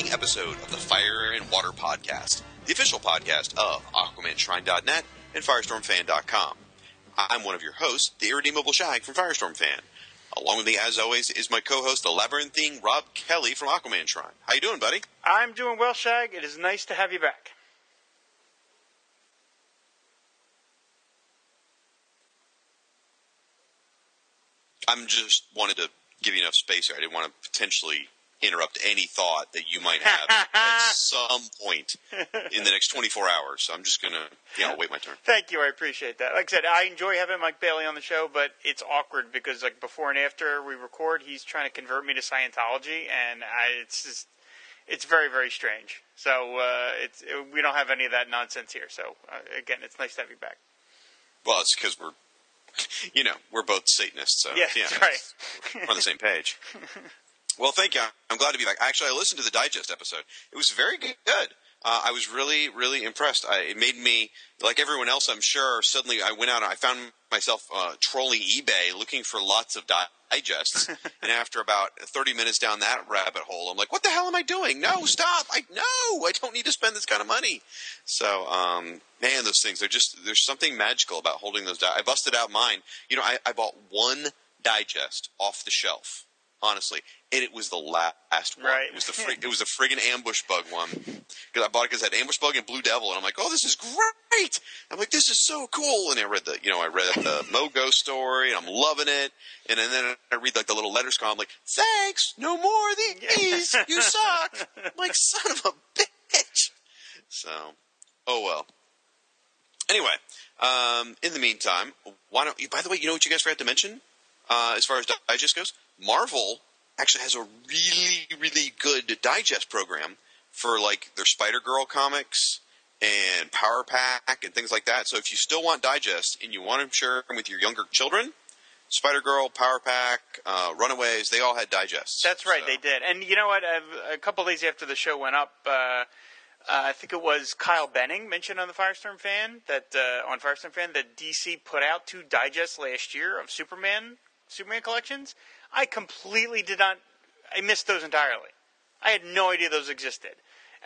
Exciting episode of the Fire and Water Podcast, the official podcast of AquamanShrine.net and FirestormFan.com. I'm one of your hosts, the irredeemable Shag from Firestorm Fan. Along with me, as always, is my co-host, the labyrinthine Rob Kelly from Aquaman Shrine. How you doing, buddy? I'm doing well, Shag. It is nice to have you back. I'm just wanted to give you enough space here. I didn't want to potentially interrupt any thought that you might have at some point in the next 24 hours. So I'm just gonna, yeah, I'll wait my turn. Thank you. I appreciate that. Like I said, I enjoy having Mike Bailey on the show, but it's awkward because like before and after we record, he's trying to convert me to Scientology, and I, it's just it's very very strange. So uh, it's it, we don't have any of that nonsense here. So uh, again, it's nice to have you back. Well, it's because we're, you know, we're both Satanists, so Yeah, yeah, that's right. we're on the same page. Well, thank you. I'm glad to be back. Actually, I listened to the digest episode. It was very good. Uh, I was really, really impressed. I, it made me, like everyone else, I'm sure. Suddenly, I went out and I found myself uh, trolling eBay looking for lots of digests. and after about 30 minutes down that rabbit hole, I'm like, "What the hell am I doing? No, stop! I no, I don't need to spend this kind of money." So, um, man, those things—they're just—there's something magical about holding those. Di- I busted out mine. You know, I, I bought one digest off the shelf honestly, and it was the last one. Right. It was the frig- it was the friggin' ambush bug one because I bought it because it had ambush bug and blue devil, and I'm like, oh, this is great. I'm like, this is so cool. And I read the, you know, I read the Mogo story, and I'm loving it. And then, then I read like the little letters column, like, thanks, no more of these. You suck. I'm like, son of a bitch. So, oh well. Anyway, um, in the meantime, why don't you? By the way, you know what you guys forgot to mention? Uh, as far as digest goes, Marvel actually has a really, really good digest program for like their Spider Girl comics and Power Pack and things like that. So if you still want digest and you want to share them with your younger children, Spider Girl, Power Pack, uh, Runaways, they all had digests. That's right, So- they did. And you know what? I've, a couple days after the show went up, uh, uh, I think it was Kyle Benning mentioned on the Firestorm fan that uh, on Firestorm fan that DC put out two digests last year of Superman Superman collections. I completely did not. I missed those entirely. I had no idea those existed.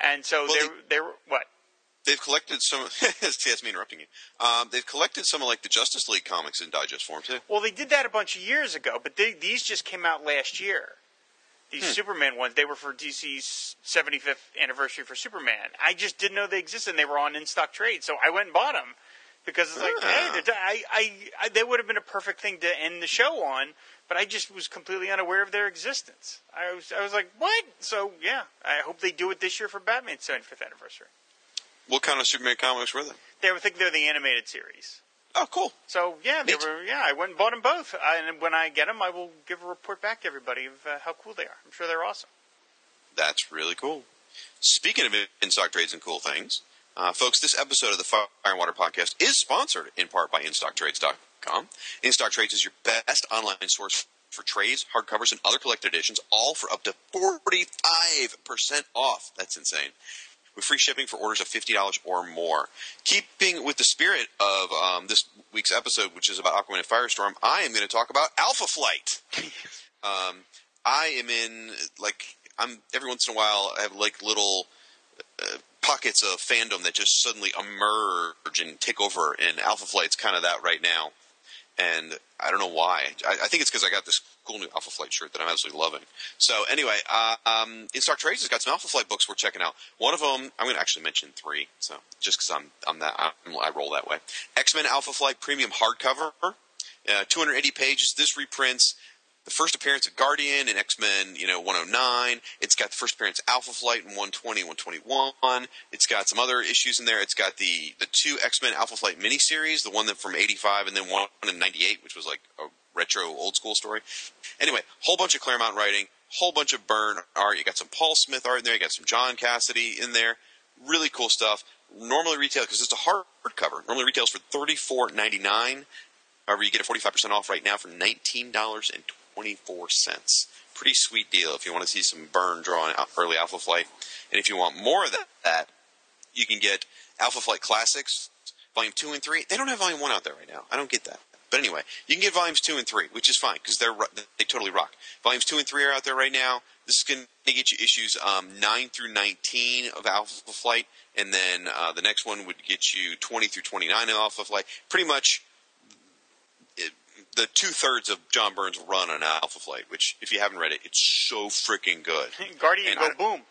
And so Well, they they were what? They've collected some. that's me interrupting you. Um, they've collected some of like the Justice League comics in digest form too. Well, they did that a bunch of years ago, but they, these just came out last year. These Superman ones, they were for DC's 75th anniversary for Superman. I just didn't know they existed. and They were on in stock trade, so I went and bought them because it's like, Ah. hey, they're- I, I, I, they would have been a perfect thing to end the show on, but I just was completely unaware of their existence. I was, I was like, what? So yeah, I hope they do it this year for Batman's 75th anniversary. What kind of Superman comics were they? They were think they're the animated series. Oh, cool. So yeah, they Neat. were. Yeah, I went and bought them both, I, and when I get them, I will give a report back to everybody of uh, how cool they are. I'm sure they're awesome. That's really cool. Speaking of in stock trades and cool things, Uh, folks, this episode of the Fire and Water Podcast is sponsored in part by InStockTrades.com. InStock Trades is your best online source for trades, hardcovers, and other collected editions, all for up to 45% off. That's insane. With free shipping for orders of $50 or more. Keeping with the spirit of um, this week's episode, which is about Aquaman and Firestorm, I am going to talk about Alpha Flight. um, I am in, like, I'm every once in a while, I have like little uh, pockets of fandom that just suddenly emerge and take over, and Alpha Flight's kind of that right now and I don't know why. I, I think it's because I got this cool new Alpha Flight shirt that I'm absolutely loving. So anyway, uh, um, In Stock Trades has got some Alpha Flight books we're checking out. One of them, I'm going to actually mention three. So just because I'm, I'm that, I'm, i roll that way. X Men Alpha Flight Premium Hardcover, uh, 280 pages. This reprints the first appearance of Guardian in X Men, you know, 109. It's got the first appearance of Alpha Flight in 120, 121. It's got some other issues in there. It's got the the two X Men Alpha Flight miniseries, the one that from 85 and then one in 98, which was like a retro old school story. Anyway, whole bunch of Claremont writing, whole bunch of Byrne art. You got some Paul Smith art in there. You got some John Cassaday in there. Really cool stuff. Normally retail because it's a hardcover. Normally retails for thirty four ninety nine. However, you get a forty five percent off right now for nineteen dollars and 24 cents. Pretty sweet deal if you want to see some Byrne drawing early Alpha Flight. And if you want more of that, you can get Alpha Flight Classics, Volume 2 and 3. They don't have Volume 1 out there right now. I don't get that. But anyway, you can get Volumes 2 and 3, which is fine because they're they totally rock. Volumes 2 and 3 are out there right now. This is going to get you issues um, 9 through 19 of Alpha Flight, and then uh, the next one would get you 20 through 29 of Alpha Flight. Pretty much the two thirds of John Byrne's run on Alpha Flight, which if you haven't read it, it's so freaking good. Guardian And go I- boom.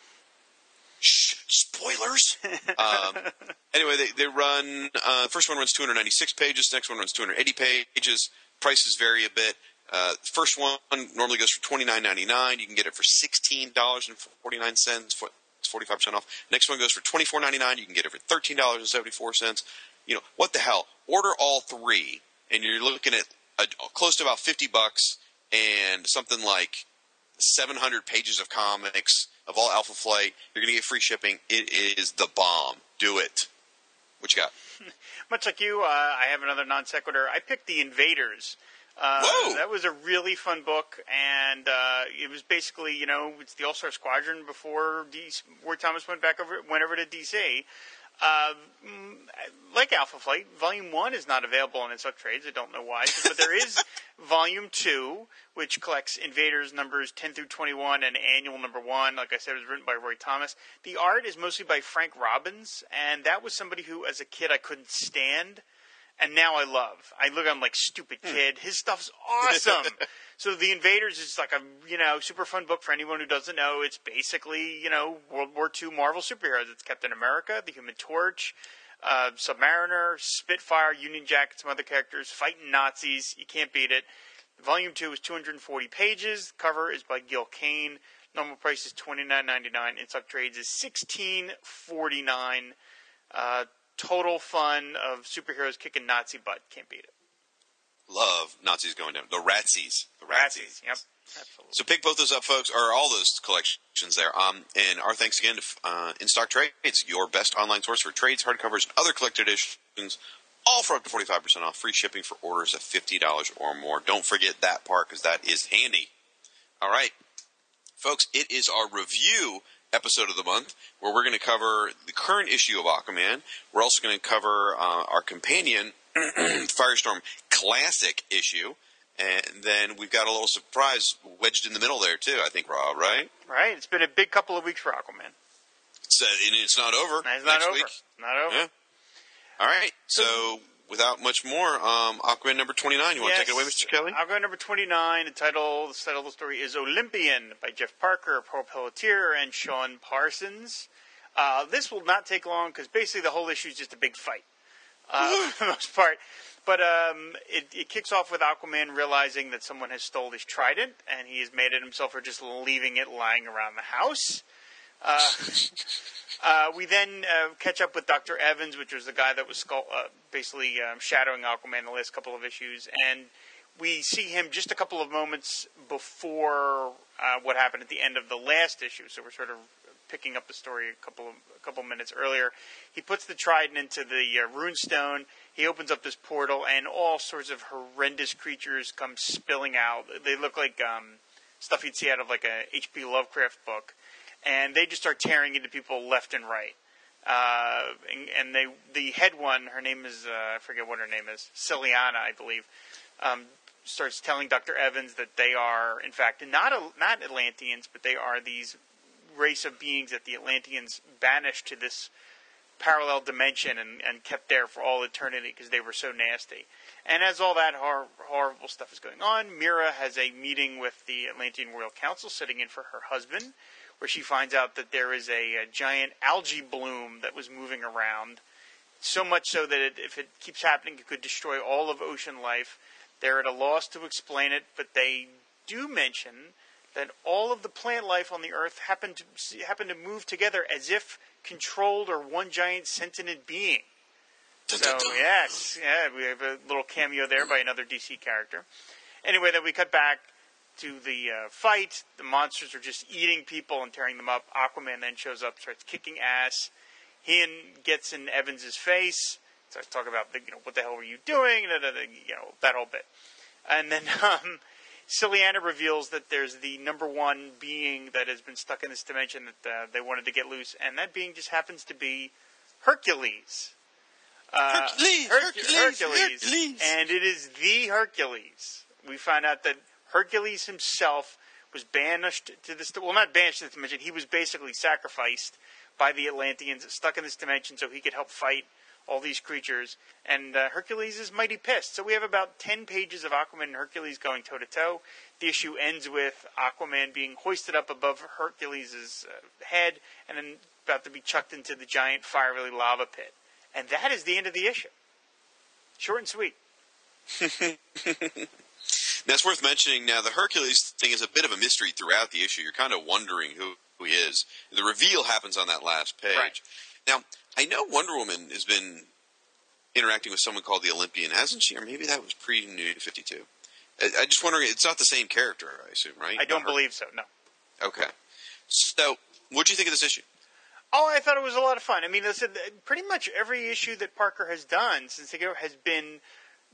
Shh, spoilers. um, anyway, they they run. Uh, first one runs 296 pages. Next one runs 280 pages. Prices vary a bit. Uh, first one normally goes for 29.99. You can get it for sixteen dollars and forty nine cents. It's 45 percent off. Next one goes for 24.99. You can get it for thirteen dollars and 74 cents. You know what the hell? Order all three, and you're looking at a, close to about 50 bucks and something like 700 pages of comics of all Alpha Flight. You're going to get free shipping. It is the bomb. Do it. What you got? Much like you, uh, I have another non sequitur. I picked The Invaders. Uh, Whoa! That was a really fun book, and uh, it was basically, you know, it's the All Star Squadron before where Thomas went back over, went over to DC. Uh, mm, like Alpha Flight, Volume One is not available on InStock Trades. I don't know why, but there is Volume Two, which collects Invaders numbers ten through twenty-one and Annual Number One. Like I said, it was written by Roy Thomas. The art is mostly by Frank Robbins, and that was somebody who, as a kid, I couldn't stand and now I love. I look at him like stupid kid. His stuff's awesome. so the Invaders is like a you know super fun book for anyone who doesn't know. It's basically you know World War II Marvel superheroes. It's Captain America, the Human Torch, uh, Submariner, Spitfire, Union Jack, some other characters fighting Nazis. You can't beat it. Volume two is 240 pages. Cover is by Gil Kane. Normal price is 29.99. Inside trades is 16.49. Uh, total fun of superheroes kicking Nazi butt. Can't beat it. Love Nazis going down. The Ratsies. The Ratsies, Yep. Absolutely. So pick both those up, folks, or all those collections there. Um, and our thanks again to uh, In Stock Trades, your best online source for trades, hardcovers, and other collected editions, all for up to 45% off. Free shipping for orders of $50 or more. Don't forget that part because that is handy. All right. Folks, it is our review episode of the month where we're going to cover the current issue of Aquaman. We're also going to cover uh, our companion Firestorm Classic issue. And then we've got a little surprise wedged in the middle there too. I think, Rob. Right? Right. It's been a big couple of weeks for Aquaman. It's, uh, and it's not over. It's not next over. week. Not over. Yeah. All right. So without much more, um, Aquaman number twenty nine. You want to take it away, Mr. Kelly? I'll number 29. The title, the title of the story is Olympian by Jeff Parker, Paul Pelletier, and Sean Parsons. Uh, this will not take long because basically the whole issue is just a big fight uh, for the most part. But um, it, it kicks off with Aquaman realizing that someone has stole his trident, and he has made it himself for just leaving it lying around the house. Uh, uh, we then uh, catch up with Dr. Evans, which was the guy that was skull, uh, basically um, shadowing Aquaman the last couple of issues, and we see him just a couple of moments before what happened at the end of the last issue. So we're sort of picking up the story a couple of, a couple minutes earlier. He puts the trident into the uh, runestone. He opens up this portal, and all sorts of horrendous creatures come spilling out. They look like um, stuff you'd see out of like a H.P. Lovecraft book, and they just start tearing into people left and right. Uh, and, and they, the head one, her name is uh, I forget what her name is, Ciliana, I believe. Um, starts telling Dr. Evans that they are, in fact, not not Atlanteans, but they are these race of beings that the Atlanteans banished to this parallel dimension and, and kept there for all eternity because they were so nasty. And as all that hor- horrible stuff is going on, Mera has a meeting with the Atlantean Royal Council, sitting in for her husband, where she finds out that there is a, a giant algae bloom that was moving around. So much so that it, if it keeps happening, it could destroy all of ocean life. They're at a loss to explain it, but they do mention that all of the plant life on the Earth happened to happen to move together as if controlled or one giant sentient being. So yes, yeah, we have a little cameo there by another DC character. Anyway, then we cut back to the uh, fight. The monsters are just eating people and tearing them up. Aquaman then shows up, starts kicking ass. He gets in Evans's face. Starts talking about the, you know what the hell were you doing? You know that whole bit. And then um, Ciliana reveals that there's the number one being that has been stuck in this dimension that uh, they wanted to get loose, and that being just happens to be Hercules. Uh, Hercules, Her- Hercules, Hercules, Hercules, and it is the Hercules. We find out that Hercules himself was banished to this. Well, not banished to this dimension. He was basically sacrificed by the Atlanteans, stuck in this dimension, so he could help fight all these creatures. And uh, Hercules is mighty pissed. So we have about 10 pages of Aquaman and Hercules going toe to toe. The issue ends with Aquaman being hoisted up above Hercules' uh, head and then about to be chucked into the giant fiery lava pit. And that is the end of the issue. Short and sweet. That's worth mentioning. Now, the Hercules thing is a bit of a mystery throughout the issue. You're kind of wondering who, who he is. The reveal happens on that last page. Right. Now, I know Wonder Woman has been interacting with someone called the Olympian, hasn't she? Or maybe that was pre New 52. I, I just wondering, it's not the same character, I assume, right? I don't believe so, no. Okay. So, what do you think of this issue? Oh, I thought it was a lot of fun. I mean, listen, pretty much every issue that Parker has done since the go has been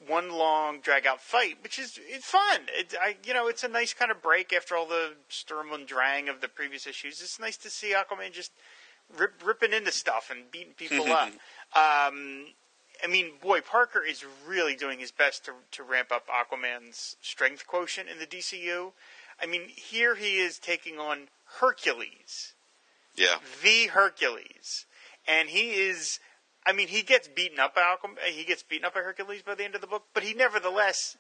one long drag out fight, which is it's fun. It, I, you know, it's a nice kind of break after all the Sturm und Drang of the previous issues. It's nice to see Aquaman just rip, ripping into stuff and beating people up. Um, I mean, boy, Parker is really doing his best to to ramp up Aquaman's strength quotient in the DCU. I mean, here he is taking on Hercules, Yeah. the Hercules, and he is. I mean, he gets beaten up by Aquaman. He gets beaten up by Hercules by the end of the book, but he nevertheless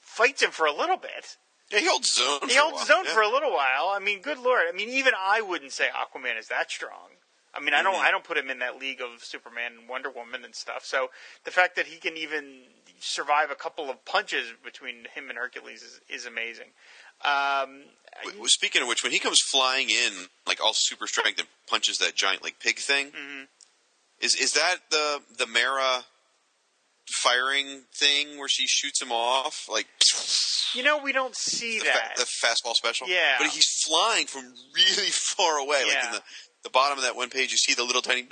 fights him for a little bit. Yeah, he holds his own. He for a holds his own yeah. for a little while. I mean, good lord. I mean, even I wouldn't say Aquaman is that strong. I mean, I don't. Mhm. I don't put him in that league of Superman and Wonder Woman and stuff. So the fact that he can even survive a couple of punches between him and Hercules is, is amazing. Um, W- Speaking of which, when he comes flying in, like all super strength and punches that giant like pig thing, Mhm. Is is that the the Mera firing thing where she shoots him off like you know, we don't see the, that. fa- the fastball special? Yeah. but he's flying from really far away. Like in the the bottom of that one page, you see the little tiny.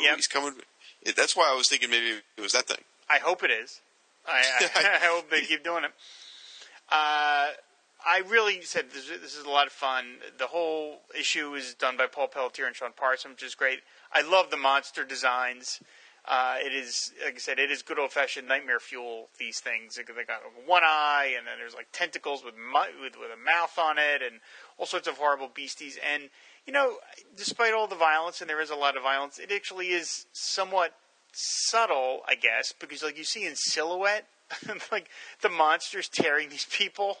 Yep. He's coming. it- That's why I was thinking maybe it was that thing. I hope it is. I, I, I hope they keep doing it. Uh, I really said this, this is a lot of fun. The whole issue is done by Paul Pelletier and Sean Parson, which is great. I love the monster designs. Uh, it is, like I said, it is good old fashioned nightmare fuel. These things they got one eye, and then there's like tentacles with with, with a mouth on it, and all sorts of horrible beasties. And you know, despite all the violence, and there is a lot of violence, it actually is somewhat subtle, I guess, because like you see in silhouette, like the monsters tearing these people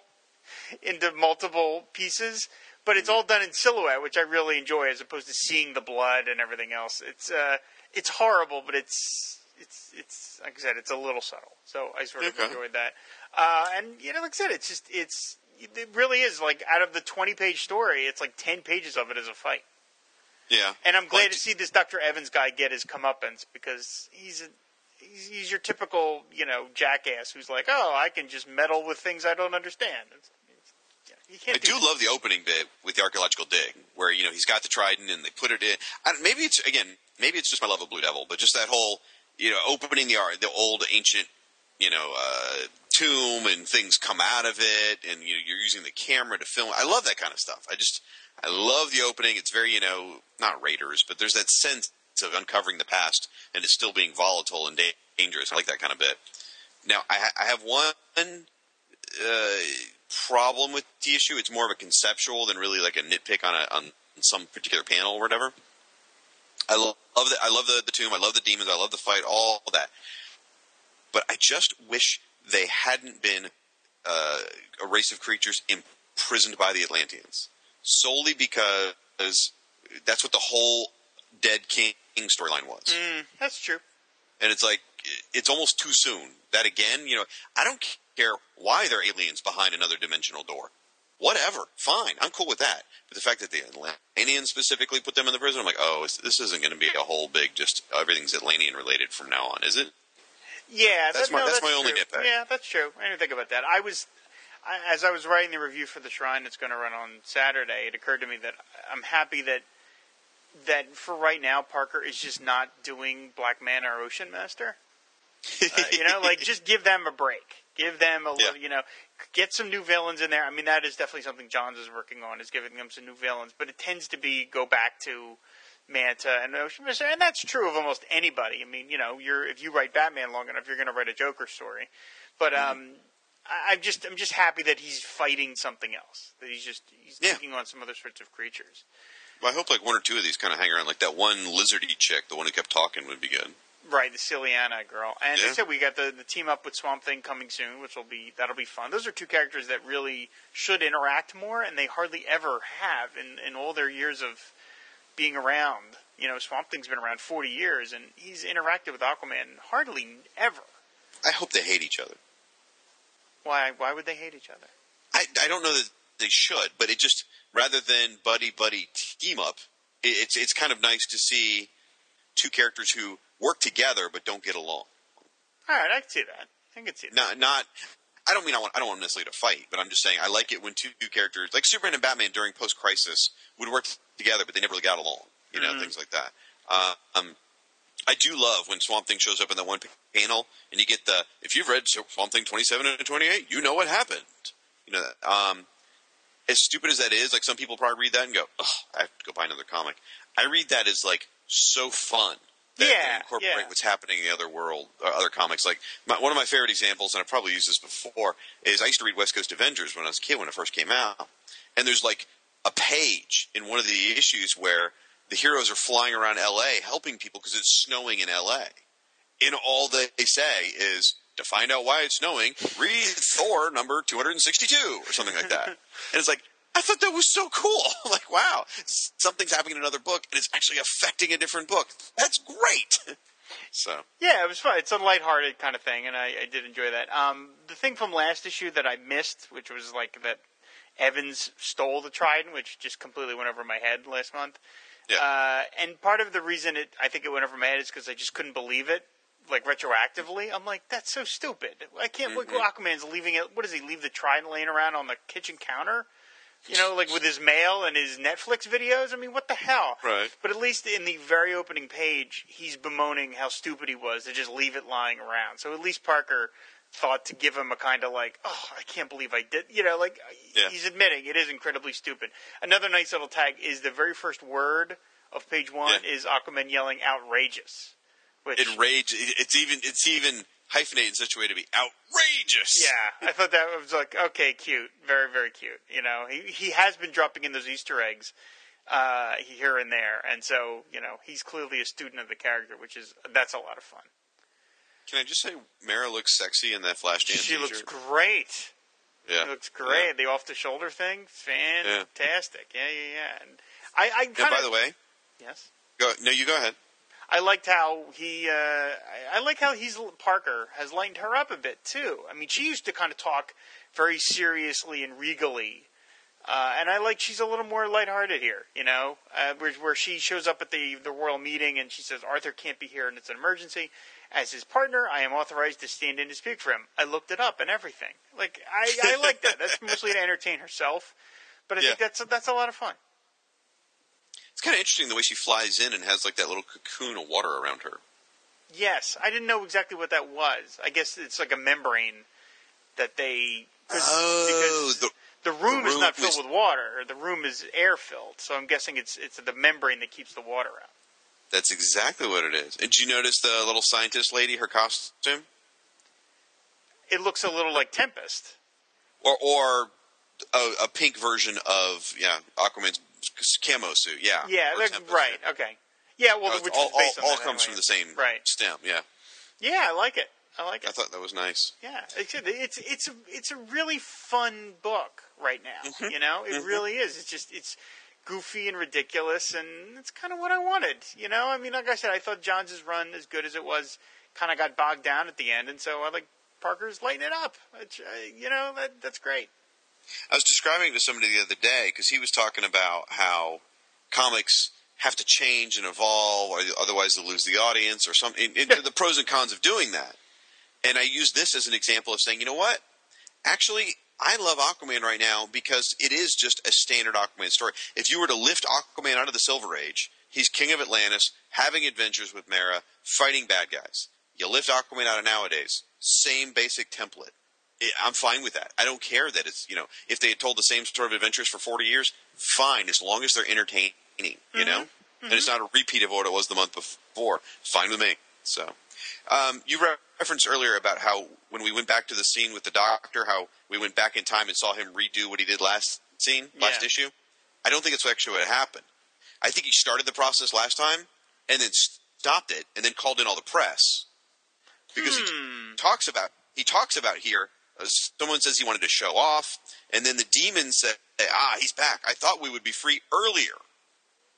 into multiple pieces, but it's all done in silhouette, which I really enjoy, as opposed to seeing the blood and everything else. It's uh, it's horrible, but it's it's it's like I said, it's a little subtle. So I sort of Okay. enjoyed that. Uh, and you know, like I said, it's just it's it really is like out of the twenty page story, it's like ten pages of it is a fight. Yeah, And I'm glad Like- to see this Dr. Evans guy get his comeuppance because he's a he's, he's your typical you know jackass who's like, oh, I can just meddle with things I don't understand. It's, it's, yeah, you I can't do love the opening bit with the archaeological dig, where you know he's got the trident and they put it in. I, maybe it's again, maybe it's just my love of Blue Devil, but just that whole you know opening the the old ancient you know uh, tomb and things come out of it, and you know, you're using the camera to film. I love that kind of stuff. I just I love the opening. It's very you know not Raiders, but there's that sense of uncovering the past and it's still being volatile and da- dangerous. I like that kind of bit. Now I, ha- I have one uh, problem with the issue. It's more of a conceptual than really like a nitpick on a on some particular panel or whatever. I lo- love the I love the, the tomb. I love the demons. I love the fight. All that. But I just wish they hadn't been uh, a race of creatures imprisoned by the Atlanteans solely because that's what the whole Dead King storyline was Mm, that's true. and it's like it's almost too soon. That again, you know, I don't care why they're aliens behind another dimensional door. Whatever, fine, I'm cool with that. But the fact that the Atlanteans specifically put them in the prison, I'm like, oh, this isn't going to be a whole big just everything's Atlantean related from now on, is it? Yeah, That's that, my- no, that's my only nitpick. Yeah, that's true. I didn't think about that. I was, I, as I was writing the review for the Shrine that's going to run on Saturday, it occurred to me that I'm happy that that for right now Parker is just not doing Black Manta or Ocean Master. Uh, you know, like just give them a break. Give them a little, Yeah. you know, get some new villains in there. I mean, that is definitely something Johns is working on, is giving them some new villains. But it tends to be go back to Manta and Ocean Master, and that's true of almost anybody. I mean, you know, you're if you write Batman long enough, you're going to write a Joker story. But Mm-hmm. um, I, I'm just I'm just happy that he's fighting something else. That he's just he's Yeah. taking on some other sorts of creatures. Well, I hope like one or two of these kind of hang around. Like that one lizardy chick, the one who kept talking, would be good. Right, the Ciliana girl, and Yeah. I said we got the, the team up with Swamp Thing coming soon, which will be that'll be fun. Those are two characters that really should interact more, and they hardly ever have in, in all their years of being around. You know, Swamp Thing's been around forty years, and he's interacted with Aquaman hardly ever. I hope they hate each other. Why? Why would they hate each other? I, I don't know that they should, but it just rather than buddy buddy team up, it, it's it's kind of nice to see two characters who work together but don't get along. All right, I can see that. I can see that. Not not. I don't mean I want. I don't want them necessarily to fight, but I'm just saying I like it when two, two characters like Superman and Batman during post crisis would work together, but they never really got along. You know, things like that. Uh, um, I do love when Swamp Thing shows up in that one panel, and you get the if you've read Swamp Thing 27 and 28, you know what happened. You know that. Um, as stupid as that is, like some people probably read that and go, "Ugh, I have to go buy another comic." I read that as like so fun. That Yeah, incorporate yeah. what's happening in the other world, uh, other comics. Like my, one of my favorite examples, and I've probably used this before, is I used to read West Coast Avengers when I was a kid when it first came out, and there's like a page in one of the issues where the heroes are flying around L.A. helping people because it's snowing in L.A. And all they say is to find out why it's snowing, read Thor number 262 or something like that. and it's like, I thought that was so cool. like, wow, something's happening in another book and it's actually affecting a different book. That's great. so, Yeah, it was fun. It's a lighthearted kind of thing, and I, I did enjoy that. Um, the thing from last issue that I missed, which was like that Evans stole the Trident, which just completely went over my head last month. Yeah. Uh, and part of the reason it, I think it went over my head is because I just couldn't believe it, like retroactively. I'm like, that's so stupid. I can't. Look, Aquaman's leaving it. What does he leave the Trident laying around on the kitchen counter? You know, like with his mail and his Netflix videos. I mean, what the hell? Right. But at least in the very opening page, he's bemoaning how stupid he was to just leave it lying around. So at least Parker thought to give him a kind of like, oh, I can't believe I did. You know, like Yeah. he's admitting it is incredibly stupid. Another nice little tag is the very first word of page one Yeah. is Aquaman yelling outrageous. Which, it rage. It's even, it's even hyphenated in such a way to be outrageous. Yeah, I thought that was like okay, cute, very very cute. You know, he he has been dropping in those Easter eggs uh, here and there, and so you know he's clearly a student of the character, which is that's a lot of fun. Can I just say, Mera looks sexy in that Flash Jam she looks great. Yeah. She looks great. The off the shoulder thing, fantastic. Yeah, yeah, yeah. And I, I kind Now, of by the way, yes. go. No, you go ahead. I liked how he. Uh, I, like how he's Parker has lightened her up a bit too. I mean, she used to kind of talk very seriously and regally, uh, and I like she's a little more lighthearted here. You know, uh, where, where she shows up at the the royal meeting and she says Arthur can't be here and it's an emergency. As his partner, I am authorized to stand in to speak for him. I looked it up and everything. Like I, I like that. That's mostly to entertain herself, but I think Yeah. that's that's a lot of fun. It's kind of interesting the way she flies in and has like that little cocoon of water around her. Yes, I didn't know exactly what that was. I guess it's like a membrane that they. Oh, because the- the room the is room not filled is- with water. The room is air filled, so I'm guessing it's it's the membrane that keeps the water out. That's exactly what it is. And did you notice the little scientist lady, her costume? It looks a little like Tempest. Or, or a, a pink version of, yeah, Aquaman's camo suit, yeah. Yeah, right. yeah. Okay. Yeah, well, Oh, which all, all, all comes anyway. from the same Right. stem, yeah. Yeah, I like it. I like it. I thought that was nice. Yeah, it's it's it's a, it's a really fun book right now. Mm-hmm. You know, it really is. It's just it's goofy and ridiculous, and it's kind of what I wanted. You know, I mean, like I said, I thought Johns' run, as good as it was, kind of got bogged down at the end, and so I like Parker's lighting it up. Which, uh, you know, that that's great. I was describing to somebody the other day because he was talking about how comics have to change and evolve, or otherwise they'll lose the audience, or something. and- and the pros and cons of doing that. And I use this as an example of saying, you know what? Actually, I love Aquaman right now because it is just a standard Aquaman story. If you were to lift Aquaman out of the Silver Age, he's king of Atlantis, having adventures with Mera, fighting bad guys. You lift Aquaman out of nowadays, same basic template. I'm fine with that. I don't care that it's you know if they had told the same sort of adventures for 40 years, fine as long as they're entertaining. You know, and it's not a repeat of what it was the month before. Fine with me. So, um, you re- referenced earlier about how when we went back to the scene with the doctor, how we went back in time and saw him redo what he did last scene, last Yeah. issue. I don't think it's actually what happened. I think he started the process last time and then stopped it and then called in all the press because Hmm. he talks about he talks about here. Someone says he wanted to show off, and then the demon said, "Ah, he's back. I thought we would be free earlier."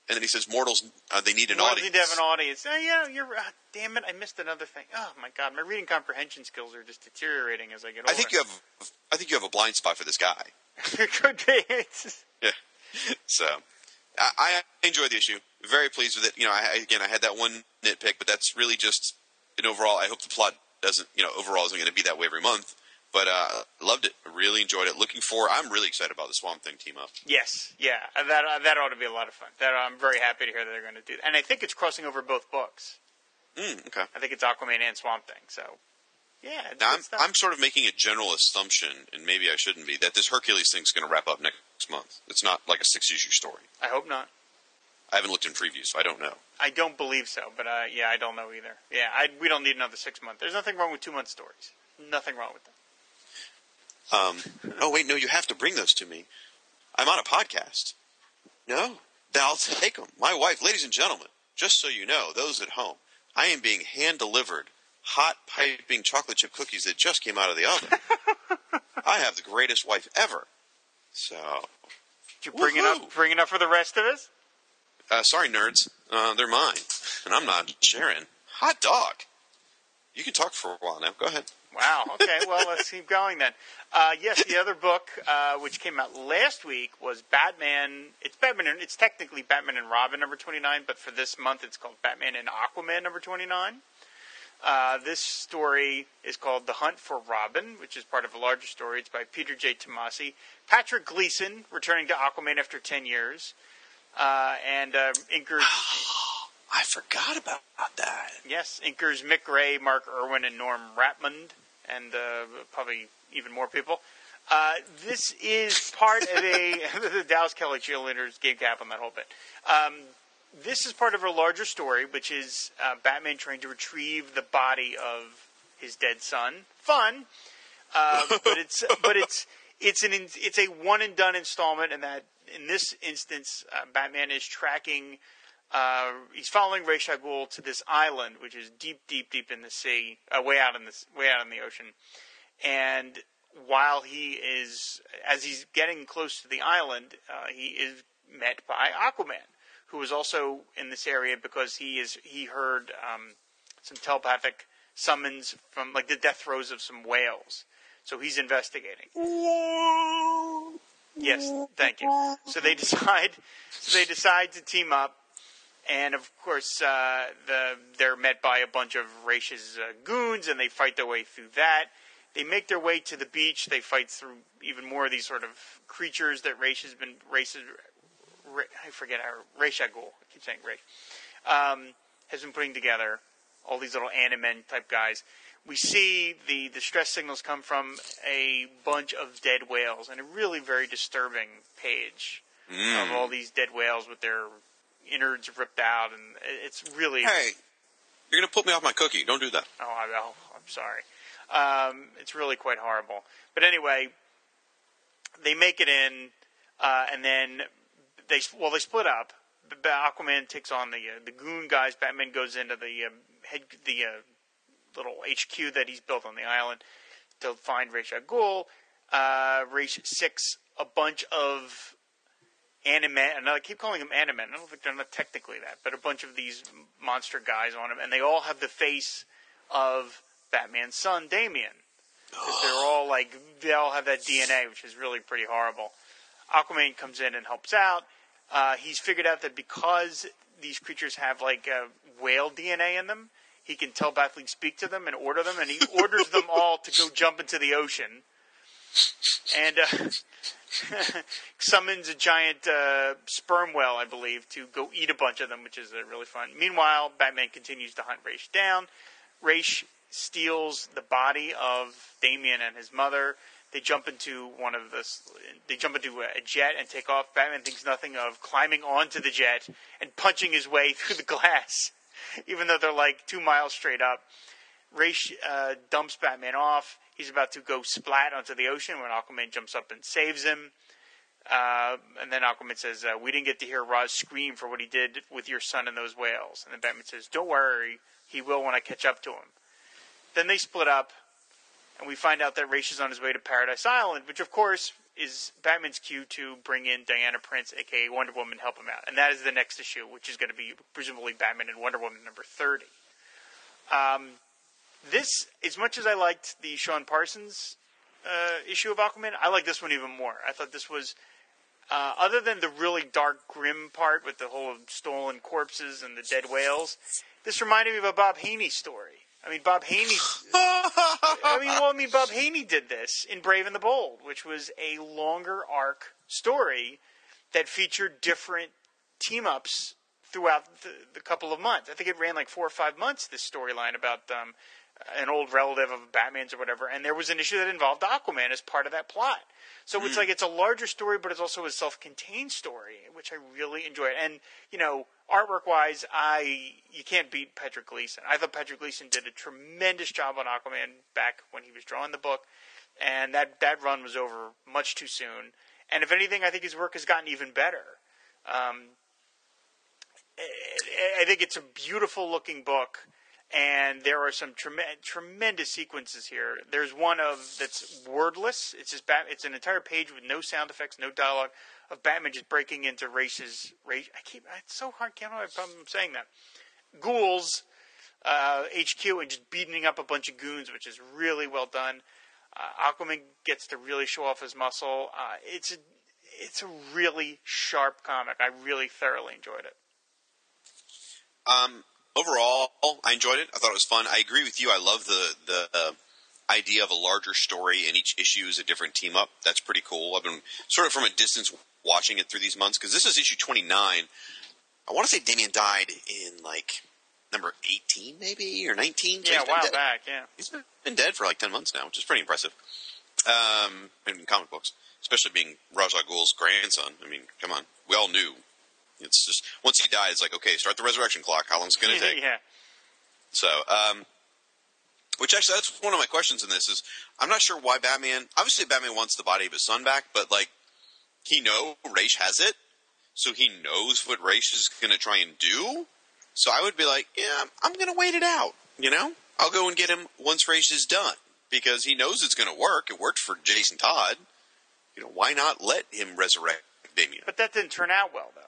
And then he says, "Mortals, uh, they need an Well, audience." need to have an audience. Oh, yeah, you're. Uh, damn it! I missed another thing. Oh my god, my reading comprehension skills are just deteriorating as I get older. I think you have, I think you have a blind spot for this guy. could be. Yeah. So, I, I enjoyed the issue. Very pleased with it. You know, I, again, I had that one nitpick, but that's really just an overall. I hope the plot doesn't, you know, overall isn't going to be that way every month. But uh, loved it. Really enjoyed it. Looking for. I'm really excited about the Swamp Thing team up. Yes, yeah, uh, that uh, that ought to be a lot of fun. That I'm very happy to hear that they're going to do. And I think it's crossing over both books. Mm, okay. I think it's Aquaman and Swamp Thing. So, yeah, I'm. I'm sort of making a general assumption, and maybe I shouldn't be, that this Hercules thing's going to wrap up next month. It's not like a six issue story. I hope not. I haven't looked in previews, so I don't know. I don't believe so, but uh, yeah, I don't know either. Yeah, I, we don't need another six month. There's nothing wrong with two month stories. Nothing wrong with them. Um, oh, wait, no, you have to bring those to me. I'm on a podcast. No, then I'll take them. My wife, ladies and gentlemen, just so you know, those at home, I am being hand delivered hot piping chocolate chip cookies that just came out of the oven. I have the greatest wife ever. So, Did you bring it Woohoo! up? Bring it up for the rest of us? uh, sorry, nerds, uh, they're mine, and I'm not sharing. Hot dog. You can talk for a while now. Go ahead. Wow. Okay. Well, let's keep going then. Uh, yes, the other book uh, which came out last week was Batman. It's Batman. And, it's technically Batman and Robin number twenty nine, but for this month it's called Batman and Aquaman number twenty nine. Uh, this story is called The Hunt for Robin, which is part of a larger story. It's by Peter J. Tomasi. Patrick Gleason returning to Aquaman after 10 years. Uh, and uh, inkers, I forgot about that. yes, inkers Mick Gray, Mark Irwin, and Norm Rapmund, and uh, probably even more people. Uh, this is part of a the Dallas Kelly cheerleaders gave cap on that whole bit. Um, this is part of a larger story, which is uh, Batman trying to retrieve the body of his dead son. Fun, uh, but it's but it's it's an it's a one and done installment, and that in this instance, uh, Batman is tracking. Uh, he's following Ghul to this island, which is deep, deep, deep in the sea, uh, way out in the way out in the ocean. And while he is, as he's getting close to the island, uh, he is met by Aquaman, who is also in this area because he is he heard um, some telepathic summons from like the death throes of some whales. So he's investigating. Yes, thank you. So they decide, so they decide to team up, and of course, uh, the they're met by a bunch of Raish's uh, goons, and they fight their way through that. They make their way to the beach. They fight through even more of these sort of creatures that Raish has been Race, Ra- I forget how al I keep saying Ray. Um, has been putting together all these little Animen type guys. We see the distress signals come from a bunch of dead whales, and a really very disturbing page of all these dead whales with their innards ripped out, and it's really Hey, you're gonna put me off my cookie. Don't do that. Oh, I, oh I'm sorry. Um, it's really quite horrible. But anyway, they make it in, uh, and then they well they split up. Aquaman takes on the uh, the goon guys. Batman goes into the um, head the uh, little HQ that he's built on the island to find Ra's al Ghul. Uh, Ra's six a bunch of Animen, and I keep calling them Animen. I don't think they're not technically that, but a bunch of these monster guys on them, and they all have the face of Batman's son, Damian. they're all like they all have that DNA, which is really pretty horrible. Aquaman comes in and helps out. Uh, he's figured out that because these creatures have like uh, whale DNA in them, he can telepathically speak to them and order them, and he orders them all to go jump into the ocean. And uh, summons a giant uh, sperm whale, I believe, to go eat a bunch of them, which is uh, really fun. Meanwhile, Batman continues to hunt Ra's down. Ra's steals the body of Damian and his mother. They jump into one of the. They jump into a jet and take off. Batman thinks nothing of climbing onto the jet and punching his way through the glass, even though they're like two miles straight up. Ra's uh, dumps Batman off. He's about to go splat onto the ocean when Aquaman jumps up and saves him. Uh, and then Aquaman says, uh, "We didn't get to hear Ra's scream for what he did with your son and those whales." And then Batman says, "Don't worry, he will when I catch up to him." Then they split up, and we find out that Ra's is on his way to Paradise Island, which of course is Batman's cue to bring in Diana Prince, aka Wonder Woman, help him out. And that is the next issue, which is going to be presumably Batman and Wonder Woman number thirty. Um, this, as much as I liked the Sean Parsons uh, issue of Aquaman, I like this one even more. I thought this was, uh, other than the really dark, grim part with the whole stolen corpses and the dead whales, this reminded me of a Bob Haney story. I mean, Bob Haney. I mean, well, I mean, Bob Haney did this in Brave and the Bold, which was a longer arc story that featured different team ups throughout the, the couple of months. I think it ran like four or five months. This storyline about um, an old relative of Batman's or whatever, and there was an issue that involved Aquaman as part of that plot. So it's like it's a larger story, but it's also a self-contained story, which I really enjoyed. And you know, artwork-wise, I you can't beat Patrick Gleason. I thought Patrick Gleason did a tremendous job on Aquaman back when he was drawing the book, and that that run was over much too soon. And if anything, I think his work has gotten even better. Um, I- I think it's a beautiful looking book, and there are some trem- tremendous sequences here. There's one of that's wordless. It's just Bat- it's an entire page with no sound effects, no dialogue of Batman just breaking into races. Race. I keep it's so hard. Can't I have a problem saying that? Ghouls uh, HQ and just beating up a bunch of goons, which is really well done. Uh, Aquaman gets to really show off his muscle. Uh, it's a it's a really sharp comic. I really thoroughly enjoyed it. Um, overall, I enjoyed it. I thought it was fun. I agree with you. I love the the uh, idea of a larger story, and each issue is a different team up. That's pretty cool. I've been sort of from a distance watching it through these months because this is issue twenty nine. I want to say Damian died in like number eighteen, maybe or nineteen. So Yeah, a while dead- back. Yeah. He's been- been dead for like ten months now, which is pretty impressive. Um, in comic books, especially being Ra's al Ghul's grandson. I mean, come on, we all knew. It's just once he died, it's like okay, start the resurrection clock. How long's it going to take? yeah. So, um, which actually, that's one of my questions in this is I'm not sure why Batman. Obviously, Batman wants the body of his son back, but like he know Ra's has it, so he knows what Ra's is going to try and do. So I would be like, yeah, I'm going to wait it out. You know, I'll go and get him once Ra's is done because he knows it's going to work. It worked for Jason Todd. You know, why not let him resurrect Damian? But that didn't turn out well, though.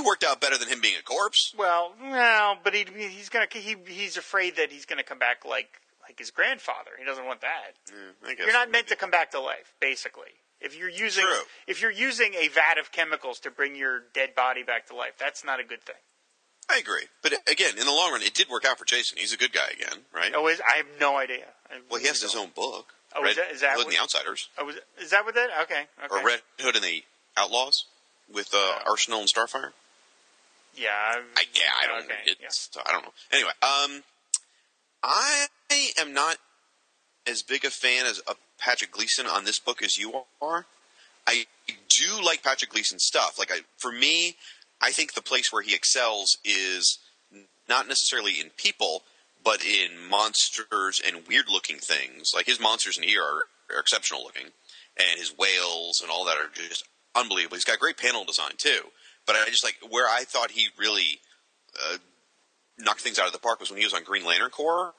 It worked out better than him being a corpse. Well, no, but he he's gonna he he's afraid that he's gonna come back like like his grandfather. He doesn't want that. Yeah, I guess You're not meant to come back to life, basically. If you're using True. if you're using a vat of chemicals to bring your dead body back to life, that's not a good thing. I agree, but again, in the long run, it did work out for Jason. He's a good guy again, right? Oh, is I have no idea. I Well, he has his don't. own book. Oh, Red is that- is that Hood and the Outsiders, Oh, was, is that what that? Okay, okay. or Red Hood and the Outlaws. with uh, Arsenal and Starfire? Yeah. I've- yeah, I don't. Okay, it's I don't know. Anyway, um, I am not as big a fan as of Patrick Gleason on this book as you are. I do like Patrick Gleason's stuff. Like, I, for me, I think the place where he excels is not necessarily in people, but in monsters and weird-looking things. Like his monsters in here are, are exceptional looking, and his whales and all that are just unbelievable. He's got great panel design too. But I just like where I thought he really uh, knocked things out of the park was when he was on Green Lantern Corps,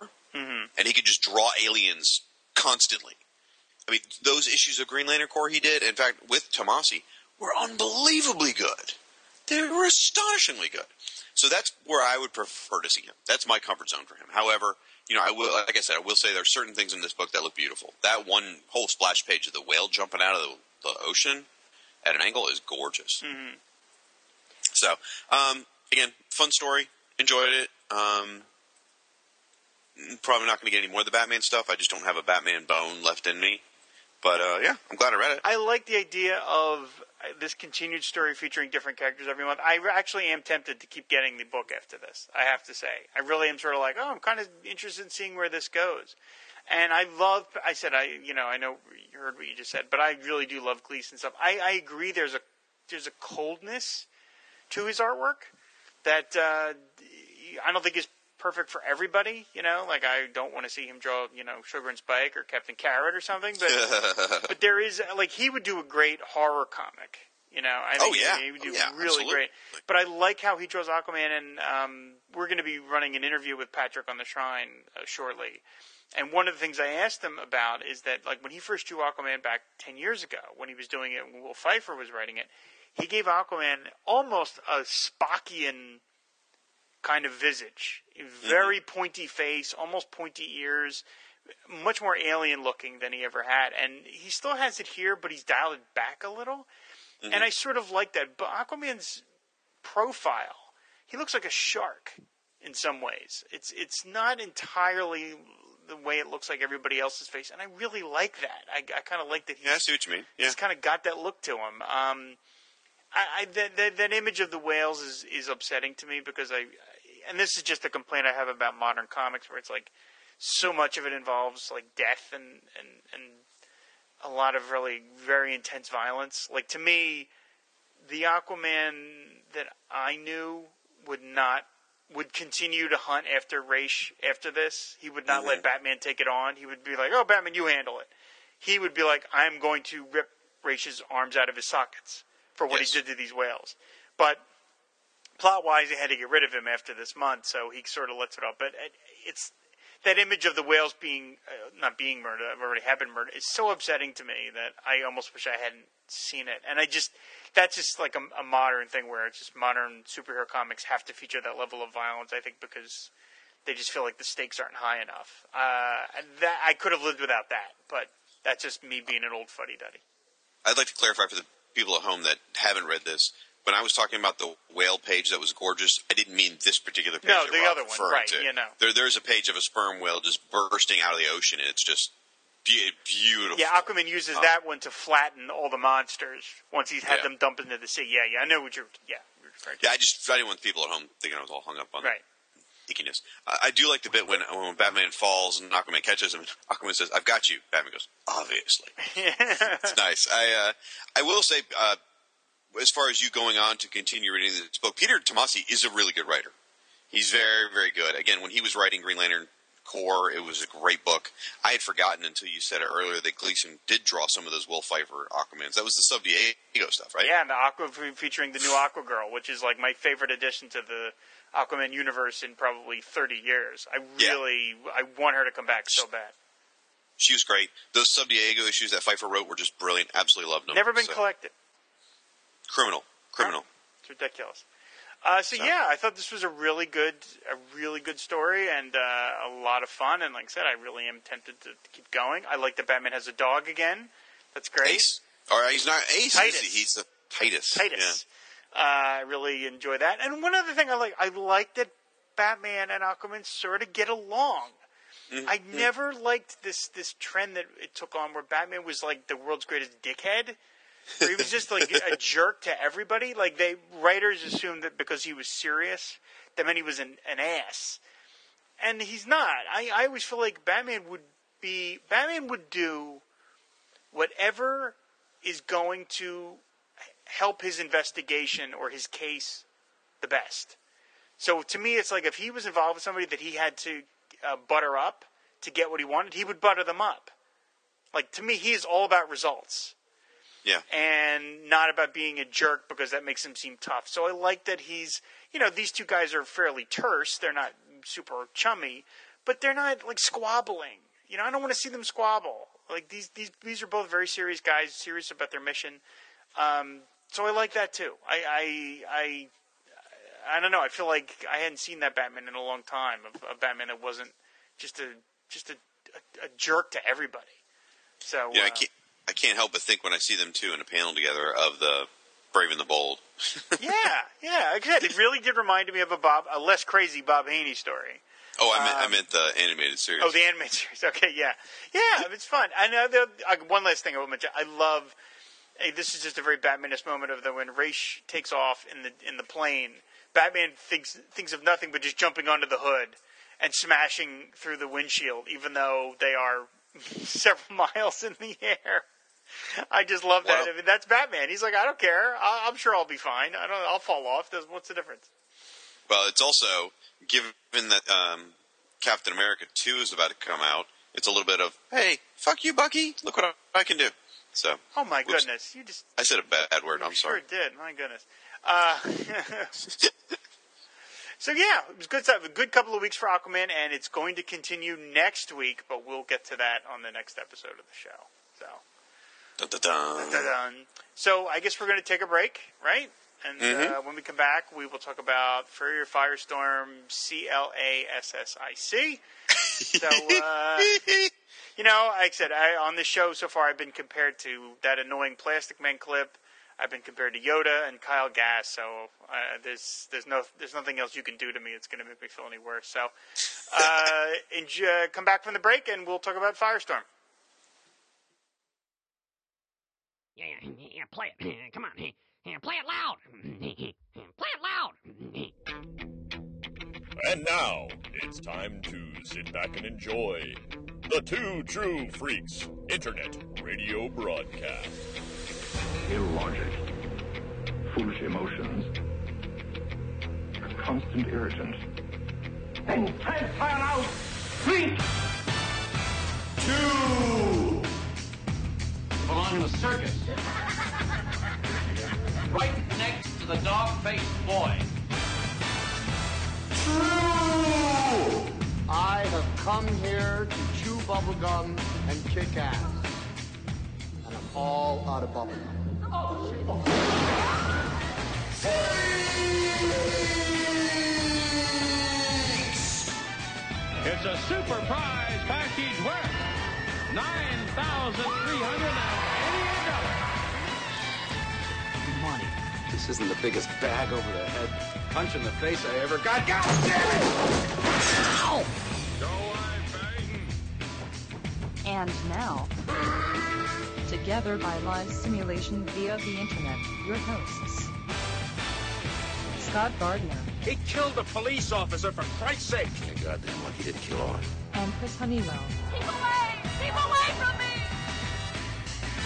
and he could just draw aliens constantly. I mean, those issues of Green Lantern Corps he did, in fact, with Tomasi, were unbelievably good. They were astonishingly good. So that's where I would prefer to see him. That's my comfort zone for him. However, you know, I will, like I said, I will say there are certain things in this book that look beautiful. That one whole splash page of the whale jumping out of the, the ocean at an angle is gorgeous. So, um, again, fun story. Enjoyed it. Um, probably not going to get any more of the Batman stuff. I just don't have a Batman bone left in me. But uh, yeah, I'm glad I read it. I like the idea of uh, this continued story featuring different characters every month. I actually am tempted to keep getting the book after this. I have to say, I really am sort of like, oh, I'm kind of interested in seeing where this goes. And I love. I said, I you know, I know you heard what you just said, but I really do love Gleason stuff. I, I agree. There's a there's a coldness to his artwork that uh, I don't think is perfect for everybody. You know, like I don't want to see him draw, you know, Sugar and Spike or Captain Carrot or something. But but there is like he would do a great horror comic. You know, I Oh, think yeah. he would do Oh, yeah, really absolutely. great. But I like how he draws Aquaman, and um, we're going to be running an interview with Patrick on the Shrine uh, shortly. And one of the things I asked him about is that, like, when he first drew Aquaman back 10 years ago, when he was doing it, when Will Pfeifer was writing it, he gave Aquaman almost a Spockian kind of visage. Very pointy face, almost pointy ears, much more alien looking than he ever had. And he still has it here, but he's dialed it back a little. And I sort of like that. But Aquaman's profile, he looks like a shark in some ways. It's it's not entirely the way it looks like everybody else's face, and I really like that. I, I kind of like that he's yeah, I see what you mean. Yeah. he's kind of got that look to him. Um, I, I that, that that image of the whales is is upsetting to me because I, and this is just a complaint I have about modern comics, where it's like so much of it involves like death and and and a lot of really very intense violence. Like to me, the Aquaman that I knew would not would continue to hunt after Ra's after this. He would not let mm-hmm. Batman take it on. He would be like, "Oh, Batman, you handle it." He would be like, "I'm going to rip Raish's arms out of his sockets for what Yes. he did to these whales." But plot wise, they had to get rid of him after this month, so he sort of lets it up. But it's that image of the whales being uh, not being murdered, already have been murdered, is so upsetting to me that I almost wish I hadn't seen it. And I just that's just like a, a modern thing where it's just modern superhero comics have to feature that level of violence. I think because they just feel like the stakes aren't high enough. Uh, that I could have lived without that, but that's just me being an old fuddy duddy. I'd like to clarify for the people at home that haven't read this. When I was talking about the whale page that was gorgeous, I didn't mean this particular page. No, the other one, right, to. you know. There, there's a page of a sperm whale just bursting out of the ocean, and it's just be- beautiful. Yeah, Aquaman uses um, that one to flatten all the monsters once he's had Yeah. them dump into the sea. Yeah, yeah, I know what you're. Yeah, you're to. Yeah, I just I didn't want people at home thinking I was all hung up on Right. Ickiness. I, I do like the bit when when Batman falls and Aquaman catches him. and Aquaman says, "I've got you." Batman goes, "Obviously." it's nice. I uh, I will say, uh, as far as you going on to continue reading this book, Peter Tomasi is a really good writer. He's very very good. Again, when he was writing Green Lantern Corps, it was a great book. I had forgotten until you said it earlier that Gleason did draw some of those Will Pfeifer Aquamans. That was the Sub Diego stuff, right? Yeah, and the Aqua featuring the new Aqua Girl, which is like my favorite addition to the Aquaman universe in probably 30 years. I Yeah. really, I want her to come back so bad. She was great. Those Sub Diego issues that Pfeifer wrote were just brilliant. Absolutely loved them. Never been So, collected. Criminal. Criminal. It's ridiculous. Uh, so, So- yeah, I thought this was a really good, a really good story and uh, a lot of fun. And like I said, I really am tempted to, to keep going. I like that Batman has a dog again. That's great. Ace. Or he's not Ace. Titus. He? He's the Titus. Titus. Uh, I really enjoy that. And one other thing I like, I like that Batman and Aquaman sort of get along. Mm-hmm. I never liked this this trend that it took on where Batman was like the world's greatest dickhead. where he was just like a jerk to everybody. Like they writers assumed that because he was serious, that meant he was an, an ass, and he's not. I I always feel like Batman would be Batman would do whatever is going to help his investigation or his case the best. So to me, it's like if he was involved with somebody that he had to uh, butter up to get what he wanted, he would butter them up. Like to me, he is all about results Yeah. and not about being a jerk because that makes him seem tough. So I like that he's, you know, these two guys are fairly terse. They're not super chummy, but they're not like squabbling. You know, I don't want to see them squabble. Like these, these, these are both very serious guys, serious about their mission. Um, so I like that too. I, I, I, I don't know. I feel like I hadn't seen that Batman in a long time. Of, of Batman that wasn't just a, just a, a, a jerk to everybody. So Yeah, I uh, can't. I can't help but think when I see them two in a panel together of the Brave and the Bold. yeah, yeah. I said, it really did remind me of a Bob, a less crazy Bob Haney story. Oh, I meant I Um, meant the animated series. Oh, the animated series. Okay, yeah, yeah. It's fun. I know. The, uh, one last thing I will mention. I love. This is just a very Batmanist moment of the when Ra's takes off in the in the plane. Batman thinks thinks of nothing but just jumping onto the hood and smashing through the windshield, even though they are several miles in the air. I just love that. Well- I mean, that's Batman. He's like, I don't care. I, I'm sure I'll be fine. I don't. I'll fall off. What's the difference? Well, it's also given that um, Captain America Two is about to come out. It's a little bit of hey, fuck you, Bucky. Look what I, I can do. So Oh my Whoops. goodness! You just I said a bad word. I'm sure sorry. did. My goodness. Uh, so yeah, it was good stuff. A good couple of weeks for Aquaman, and it's going to continue next week. But we'll get to that on the next episode of the show. So, Dun, dun, dun. so I guess we're going to take a break, right? And Mm-hmm. uh, when we come back, we will talk about Fury of Firestorm C L A S S I C. So, uh, you know, like I said, I, on this show so far, I've been compared to that annoying Plastic Man clip. I've been compared to Yoda and Kyle Gass. So uh, there's there's no there's nothing else you can do to me. It's going to make me feel any worse. So uh, enjoy, come back from the break, and we'll talk about Firestorm. Yeah, yeah, yeah, play it. Come on. Yeah, play it loud. Play it loud. And now it's time to sit back and enjoy the Two True Freaks Internet Radio Broadcast. illogic, foolish emotions, a constant irritant. And fire out, freak! Two! belong in a circus. right next to the dog-faced boy. I have come here to chew bubblegum and kick ass. And I'm all out of bubblegum. It's a super prize package worth nine thousand three hundred and eighty-eight dollars. money. This isn't the biggest bag over the head punch in the face I ever got. God damn it! Ow! Go on, Peyton. And now, together by live simulation via the internet, your hosts, Scott Gardner He killed a police officer, for Christ's sake! You're goddamn lucky he didn't kill on. and Chris Honeywell. Keep away! Keep away from me!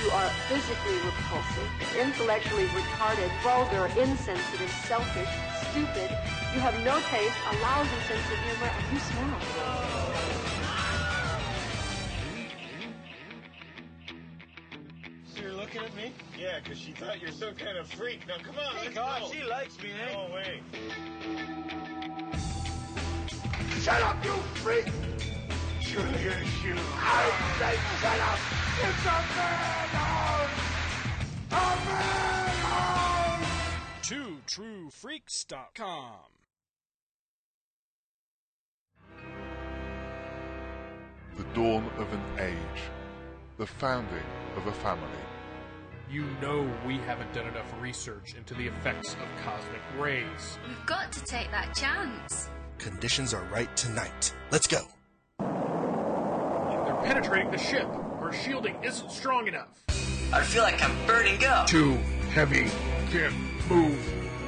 You are physically repulsive, intellectually retarded, vulgar, insensitive, selfish, stupid. You have no taste, a lousy sense of humor, and you smell. So you're looking at me? Yeah, because she thought you're some kind of freak. Now come on, let's God, go. she likes me, eh? No way. Shut up, you freak! Surely you're a shoe. I say shut up! It's a madhouse! A madhouse! TwoTrueFreaks.com. The dawn of an age. The founding of a family. You know we haven't done enough research into the effects of cosmic rays. We've got to take that chance. Conditions are right tonight. Let's go. They're penetrating the ship. Our shielding isn't strong enough. I feel like I'm burning up. Too heavy. Can't move.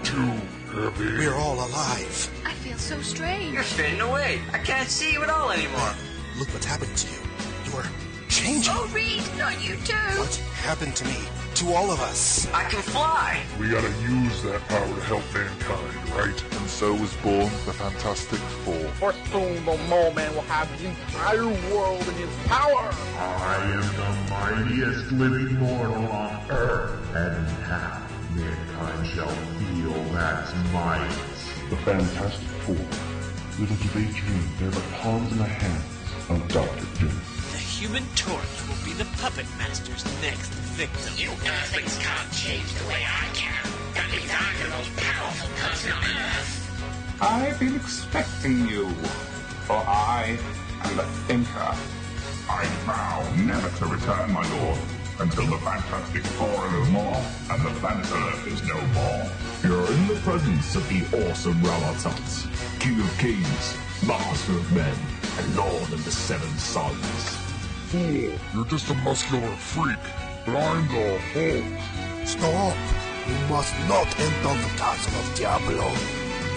Too heavy. We're all alive. I feel so strange. You're fading away. I can't see you at all anymore. Look what's happened to you. You're changing. Oh, Reed, not you too. What happened to me? To all of us. I can fly. We gotta use that power to help mankind, right? And so was born the Fantastic Four. For soon the mole man will have the entire world in his power. I am the mightiest living mortal on earth, and now mankind shall feel that might. The Fantastic Four. Little do they dream they're the palms in the hands of Doctor Doom. The Human Torch will be the puppet master's next victim. You Earthlings can't change the way I can. That means I'm the most powerful person on Earth. I've been expecting you, for I am the thinker. I vow never to return, my lord, until the Fantastic Four are no more, and the planet Earth is no more. You're in the presence of the awesome Rama-Tut, King of Kings, Master of Men, and Lord of the Seven Suns. Fool, you're just a muscular freak, but I'm the Hulk. Stop! You must not enter the castle of Diablo.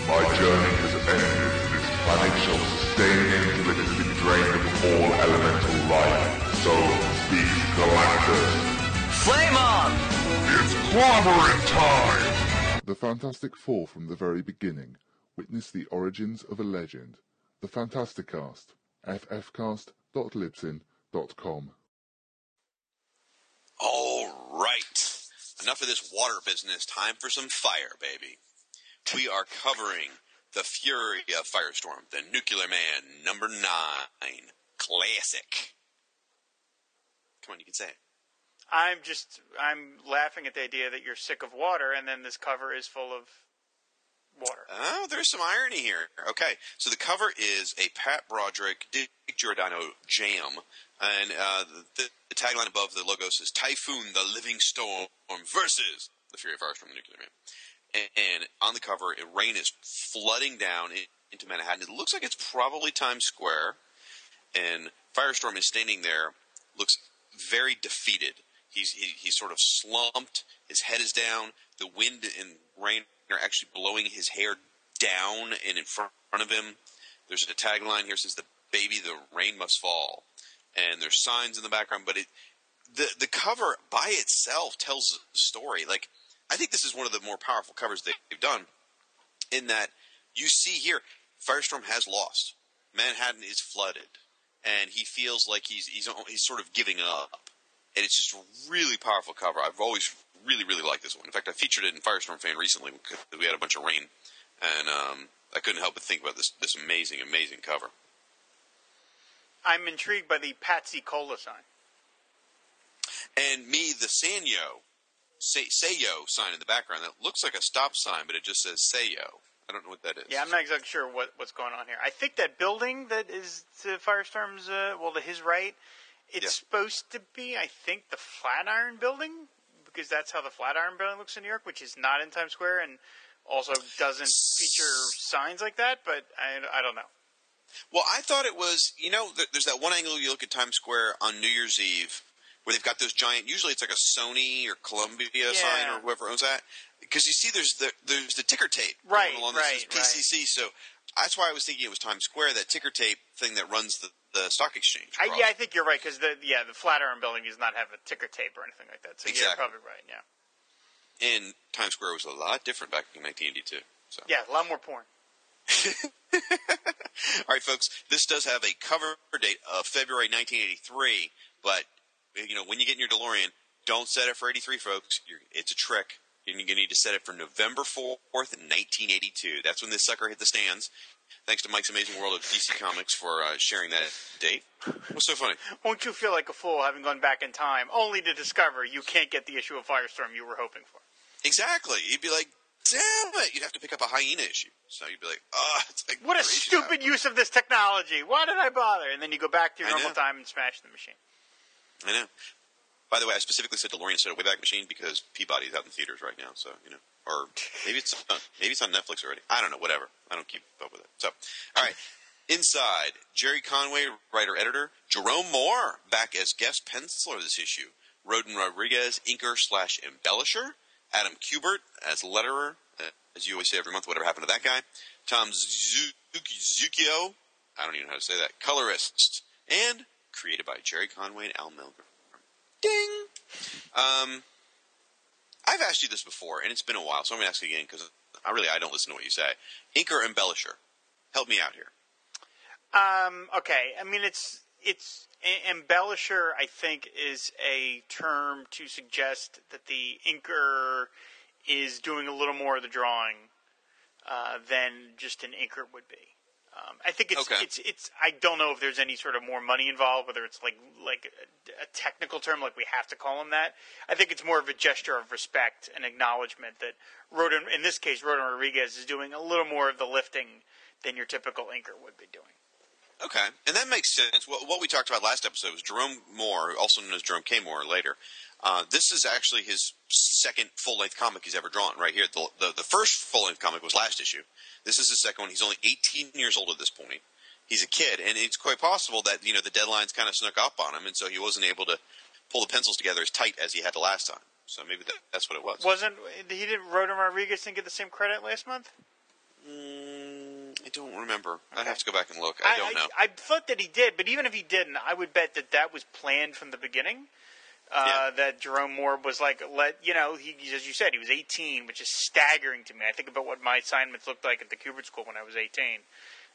My journey has ended. This planet shall sustain until it has been drained of all elemental life. So speaks Galactus. Flame on! It's clobbering time! The Fantastic Four from the very beginning. Witness the origins of a legend. The Fantasticast. ffcast.libsyn.com. All right. Enough of this water business. Time for some fire, baby. We are covering the fury of Firestorm, the Nuclear Man, number nine, classic. Come on, you can say it. I'm just I'm laughing at the idea that you're sick of water, and then this cover is full of water. Oh, there's some irony here. Okay, so the cover is a Pat Broderick, Dick Giordano jam, and uh, the, the tagline above the logo says "Typhoon: The Living Storm versus the Fury of Firestorm, the Nuclear Man." And, and on the cover, rain is flooding down in, into Manhattan. It looks like it's probably Times Square, and Firestorm is standing there, looks very defeated. He's he, he's sort of slumped. His head is down. The wind and rain actually blowing his hair down and in front of him. There's a tagline here says, "The baby, the rain must fall," and there's signs in the background. But it the the cover by itself tells a story. Like I think this is one of the more powerful covers they've done. In that you see here, Firestorm has lost. Manhattan is flooded, and he feels like he's he's he's sort of giving up. And it's just a really powerful cover. I've always really really like this one. In fact, I featured it in Firestorm Fan recently because we had a bunch of rain, and um, I couldn't help but think about this this amazing amazing cover. I'm intrigued by the Patsy Cola sign. And me, the Sanyo, Say, Sayo sign in the background that looks like a stop sign, but it just says Sayo. I don't know what that is. Yeah, I'm not exactly sure what, what's going on here. I think that building that is to Firestorm's, uh, well, to his right, it's Yeah. supposed to be, I think, the Flatiron Building, because that's how the Flatiron Building looks in New York, which is not in Times Square and also doesn't feature signs like that, but I, I don't know. Well, I thought it was, you know, th- there's that one angle you look at Times Square on New Year's Eve where they've got those giant, usually it's like a Sony or Columbia sign or whoever owns that. Because you see there's the, there's the ticker tape Right, going along right, this is PCC. So that's why I was thinking it was Times Square, that ticker tape thing that runs the, the stock exchange. I, yeah, I think you're right, because the, yeah, the Flatiron Building does not have a ticker tape or anything like that. So you're probably right, yeah. And Times Square was a lot different back in 1982. So. Yeah, a lot more porn. All right, folks. This does have a cover date of February 1983, but you know when you get in your DeLorean, don't set it for 83, folks. You're, it's a trick. You're going to need to set it for November 4th, 1982. That's when this sucker hit the stands. Thanks to Mike's Amazing World of DC Comics for uh, sharing that date. What's so funny? Won't you feel like a fool having gone back in time only to discover you can't get the issue of Firestorm you were hoping for? Exactly. You'd be like, damn it. You'd have to pick up a hyena issue. So you'd be like, ah, it's like What a stupid use of this technology. Why did I bother? And then you go back to your normal time and smash the machine. I know. By the way, I specifically said DeLorean instead of Wayback Machine because Peabody's out in theaters right now. So you know, or maybe it's on, maybe it's on Netflix already. I don't know. Whatever. I don't keep up with it. So, all right. Inside, Gerry Conway, writer editor, Jerome Moore back as guest penciler this issue, Rodin Rodriguez, inker slash embellisher, Adam Kubert as letterer, uh, as you always say every month, whatever happened to that guy, Tom Zuki Zukio, I don't even know how to say that, colorist, and created by Gerry Conway and Al Milgrom. Ding! Um, I've asked you this before, and it's been a while, so I'm going to ask you again because I really I don't listen to what you say. Inker embellisher, help me out here. Um, okay, I mean it's it's embellisher. I think is a term to suggest that the inker is doing a little more of the drawing uh, than just an inker would be. Um, I think it's Okay. it's it's. I don't know if there's any sort of more money involved, whether it's like like a, a technical term, like we have to call him that. I think it's more of a gesture of respect and acknowledgement that Rodin, in this case, Rodin Rodriguez is doing a little more of the lifting than your typical inker would be doing. Okay, and that makes sense. What, what we talked about last episode was Jerome Moore, also known as Jerome K. Moore later. Uh, this is actually his second full length comic he's ever drawn. Right here, the the, the first full length comic was last issue. This is his second one. He's only 18 years old at this point. He's a kid, and it's quite possible that you know the deadlines kind of snuck up on him, and so he wasn't able to pull the pencils together as tight as he had the last time. So maybe that, that's what it was. Wasn't he didn't Rodin Rodriguez didn't get the same credit last month? Mm, I don't remember. I'd have to go back and look. I don't know. I, thought that he did, but even if he didn't, I would bet that that was planned from the beginning. Uh, That Jerome Moore was like, let you know, he as you said, he was 18, which is staggering to me. I think about what my assignments looked like at the Kubert School when I was 18,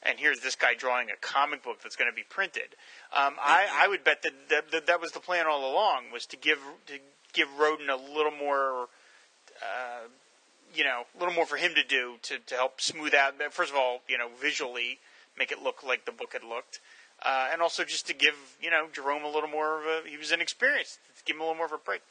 and here's this guy drawing a comic book that's going to be printed. Um, I, I would bet that that, that that was the plan all along was to give to give Rodin a little more. Uh, you know, a little more for him to do to, to help smooth out. First of all, you know, visually make it look like the book had looked, uh, and also just to give you know Jerome a little more of a. He was inexperienced. To give him a little more of a break.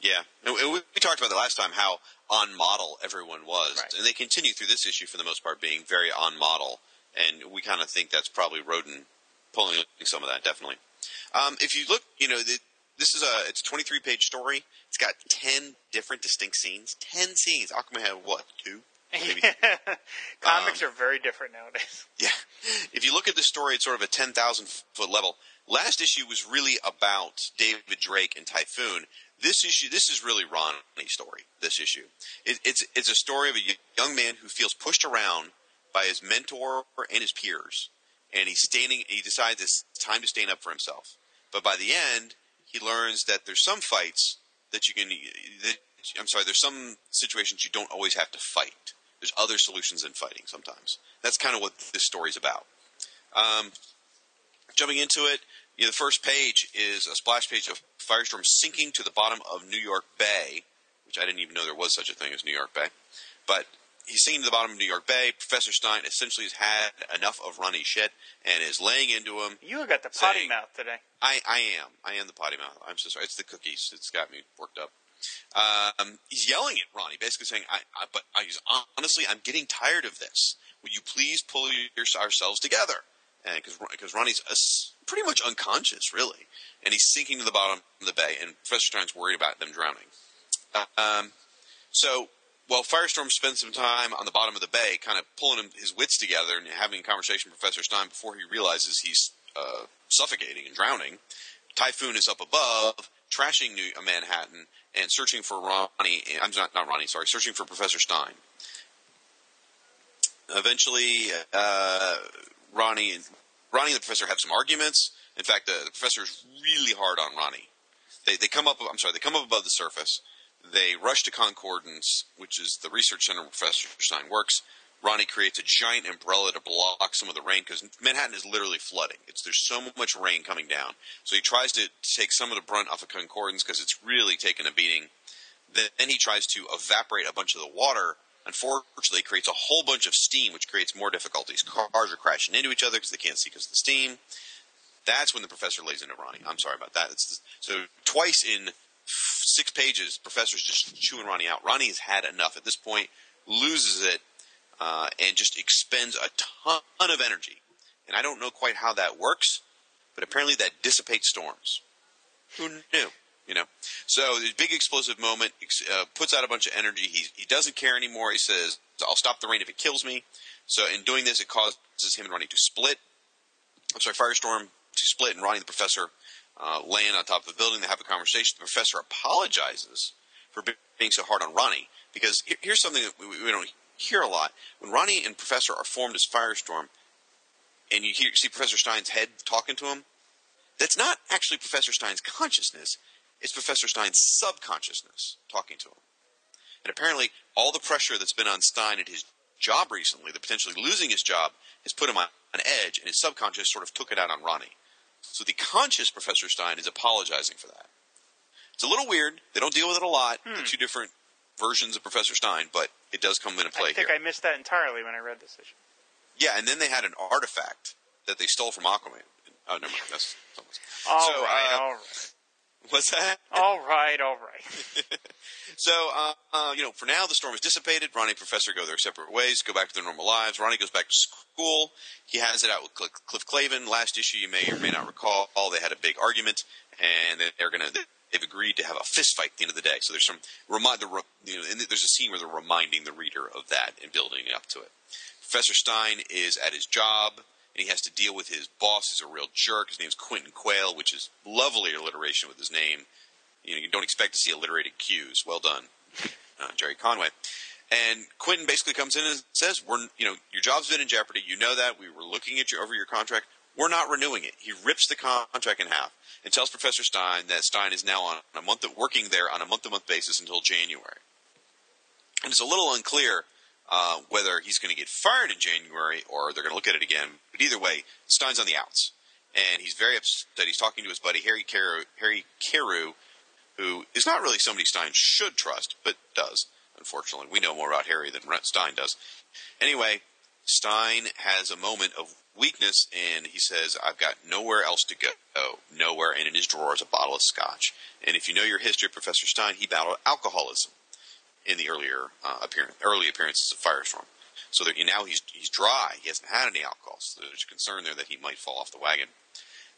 Yeah, we, talked about that last time how on model everyone was, and they continue through this issue for the most part being very on model, and we kind of think that's probably Rodin pulling some of that definitely. Um, if you look, you know, the, this is a it's a 23 page story. It's got 10 different distinct scenes. 10 scenes. Aquaman had what two? Maybe. Comics Um, are very different nowadays. Yeah. If you look at the story, it's sort of a 10,000 foot level. Last issue was really about David Drake and Typhoon. This issue, this is really Ronnie's story. This issue, it, it's it's a story of a young man who feels pushed around by his mentor and his peers, and he's standing. He decides it's time to stand up for himself. But by the end, he learns that there's some fights that you can. That, I'm sorry. There's some situations you don't always have to fight. There's other solutions in fighting sometimes. That's kind of what this story's about. Um, jumping into it, you know, the first page is a splash page of Firestorm sinking to the bottom of New York Bay, which I didn't even know there was such a thing as New York Bay. But he's sinking to the bottom of New York Bay. Professor Stein essentially has had enough of Ronnie's shit and is laying into him. You got the potty saying- mouth today. I, I am. I am the potty mouth. I'm so sorry. It's the cookies. It's got me worked up. Um, he's yelling at Ronnie, basically saying, I, I, "But I, he's, honestly, I'm getting tired of this. Will you please pull your, ourselves together?" And because Ronnie's uh, s- pretty much unconscious, really, and he's sinking to the bottom of the bay, and Professor Stein's worried about them drowning. Uh, um, so while Firestorm spends some time on the bottom of the bay, kind of pulling his wits together and having a conversation with Professor Stein before he realizes he's uh, suffocating and drowning, Typhoon is up above, trashing New Manhattan and searching for Ronnie. I'm not not Ronnie, sorry, searching for Professor Stein. Eventually, uh, Ronnie and Ronnie and the professor have some arguments. In fact, the, the professor is really hard on Ronnie. They they come up. I'm sorry. They come up above the surface. They rush to Concordance, which is the research center where Professor Stein works. Ronnie creates a giant umbrella to block some of the rain because Manhattan is literally flooding. It's there's so much rain coming down. So he tries to take some of the brunt off of Concordance because it's really taken a beating. Then, he tries to evaporate a bunch of the water. Unfortunately, it creates a whole bunch of steam, which creates more difficulties. Cars are crashing into each other because they can't see because of the steam. That's when the professor lays into Ronnie. I'm sorry about that. It's so twice in six pages, professor's just chewing Ronnie out. Ronnie has had enough at this point, loses it, uh, and just expends a ton of energy. And I don't know quite how that works, but apparently that dissipates storms. Who knew? You know, so this big explosive moment uh, puts out a bunch of energy. He he doesn't care anymore. He says, "I'll stop the rain if it kills me." So in doing this, it causes him and Ronnie to split. I'm sorry, Firestorm to split, and Ronnie the professor uh, land on top of the building. They have a conversation. The professor apologizes for be- being so hard on Ronnie because here- here's something that we, we don't hear a lot. When Ronnie and Professor are formed as Firestorm, and you hear, see Professor Stein's head talking to him, that's not actually Professor Stein's consciousness. It's Professor Stein's subconsciousness talking to him. And apparently, all the pressure that's been on Stein at his job recently, the potentially losing his job, has put him on an edge, and his subconscious sort of took it out on Ronnie. So the conscious Professor Stein is apologizing for that. It's a little weird. They don't deal with it a lot. The two different versions of Professor Stein, but it does come into play I think here. I missed that entirely when I read this issue. Yeah, and then they had an artifact that they stole from Aquaman. Oh, never mind. That's All So, right, uh, all right. What's that? All right, all right. So, uh, uh, you know, for now the storm is dissipated. Ronnie and Professor go their separate ways, go back to their normal lives. Ronnie goes back to school. He has it out with Cl- Cliff Clavin. Last issue, you may or may not recall, they had a big argument, and they're going to. They've agreed to have a fist fight at the end of the day. So there's some remind the you know, there's a scene where they're reminding the reader of that and building up to it. Professor Stein is at his job, and he has to deal with his boss, who's a real jerk. His name's Quentin Quayle, which is lovely alliteration with his name. You know, you don't expect to see alliterated cues. Well done, uh, Gerry Conway. And Quentin basically comes in and says, "We're, you know, your job's been in jeopardy. You know that. We were looking at you over your contract. We're not renewing it." He rips the contract in half and tells Professor Stein that Stein is now on a month of, working there on a month-to-month basis until January. And it's a little unclear uh, whether he's going to get fired in January or they're going to look at it again. But either way, Stein's on the outs, and he's very upset. He's talking to his buddy Harry Carew, Harry Carew, who is not really somebody Stein should trust, but does. Unfortunately, we know more about Harry than Stein does. Anyway, Stein has a moment of weakness, and he says, "I've got nowhere else to go. Nowhere." And in his drawer is a bottle of scotch. And if you know your history of Professor Stein, he battled alcoholism in the earlier uh, appearance, early appearances of Firestorm. So now he's he's dry. He hasn't had any alcohol. So there's a concern there that he might fall off the wagon.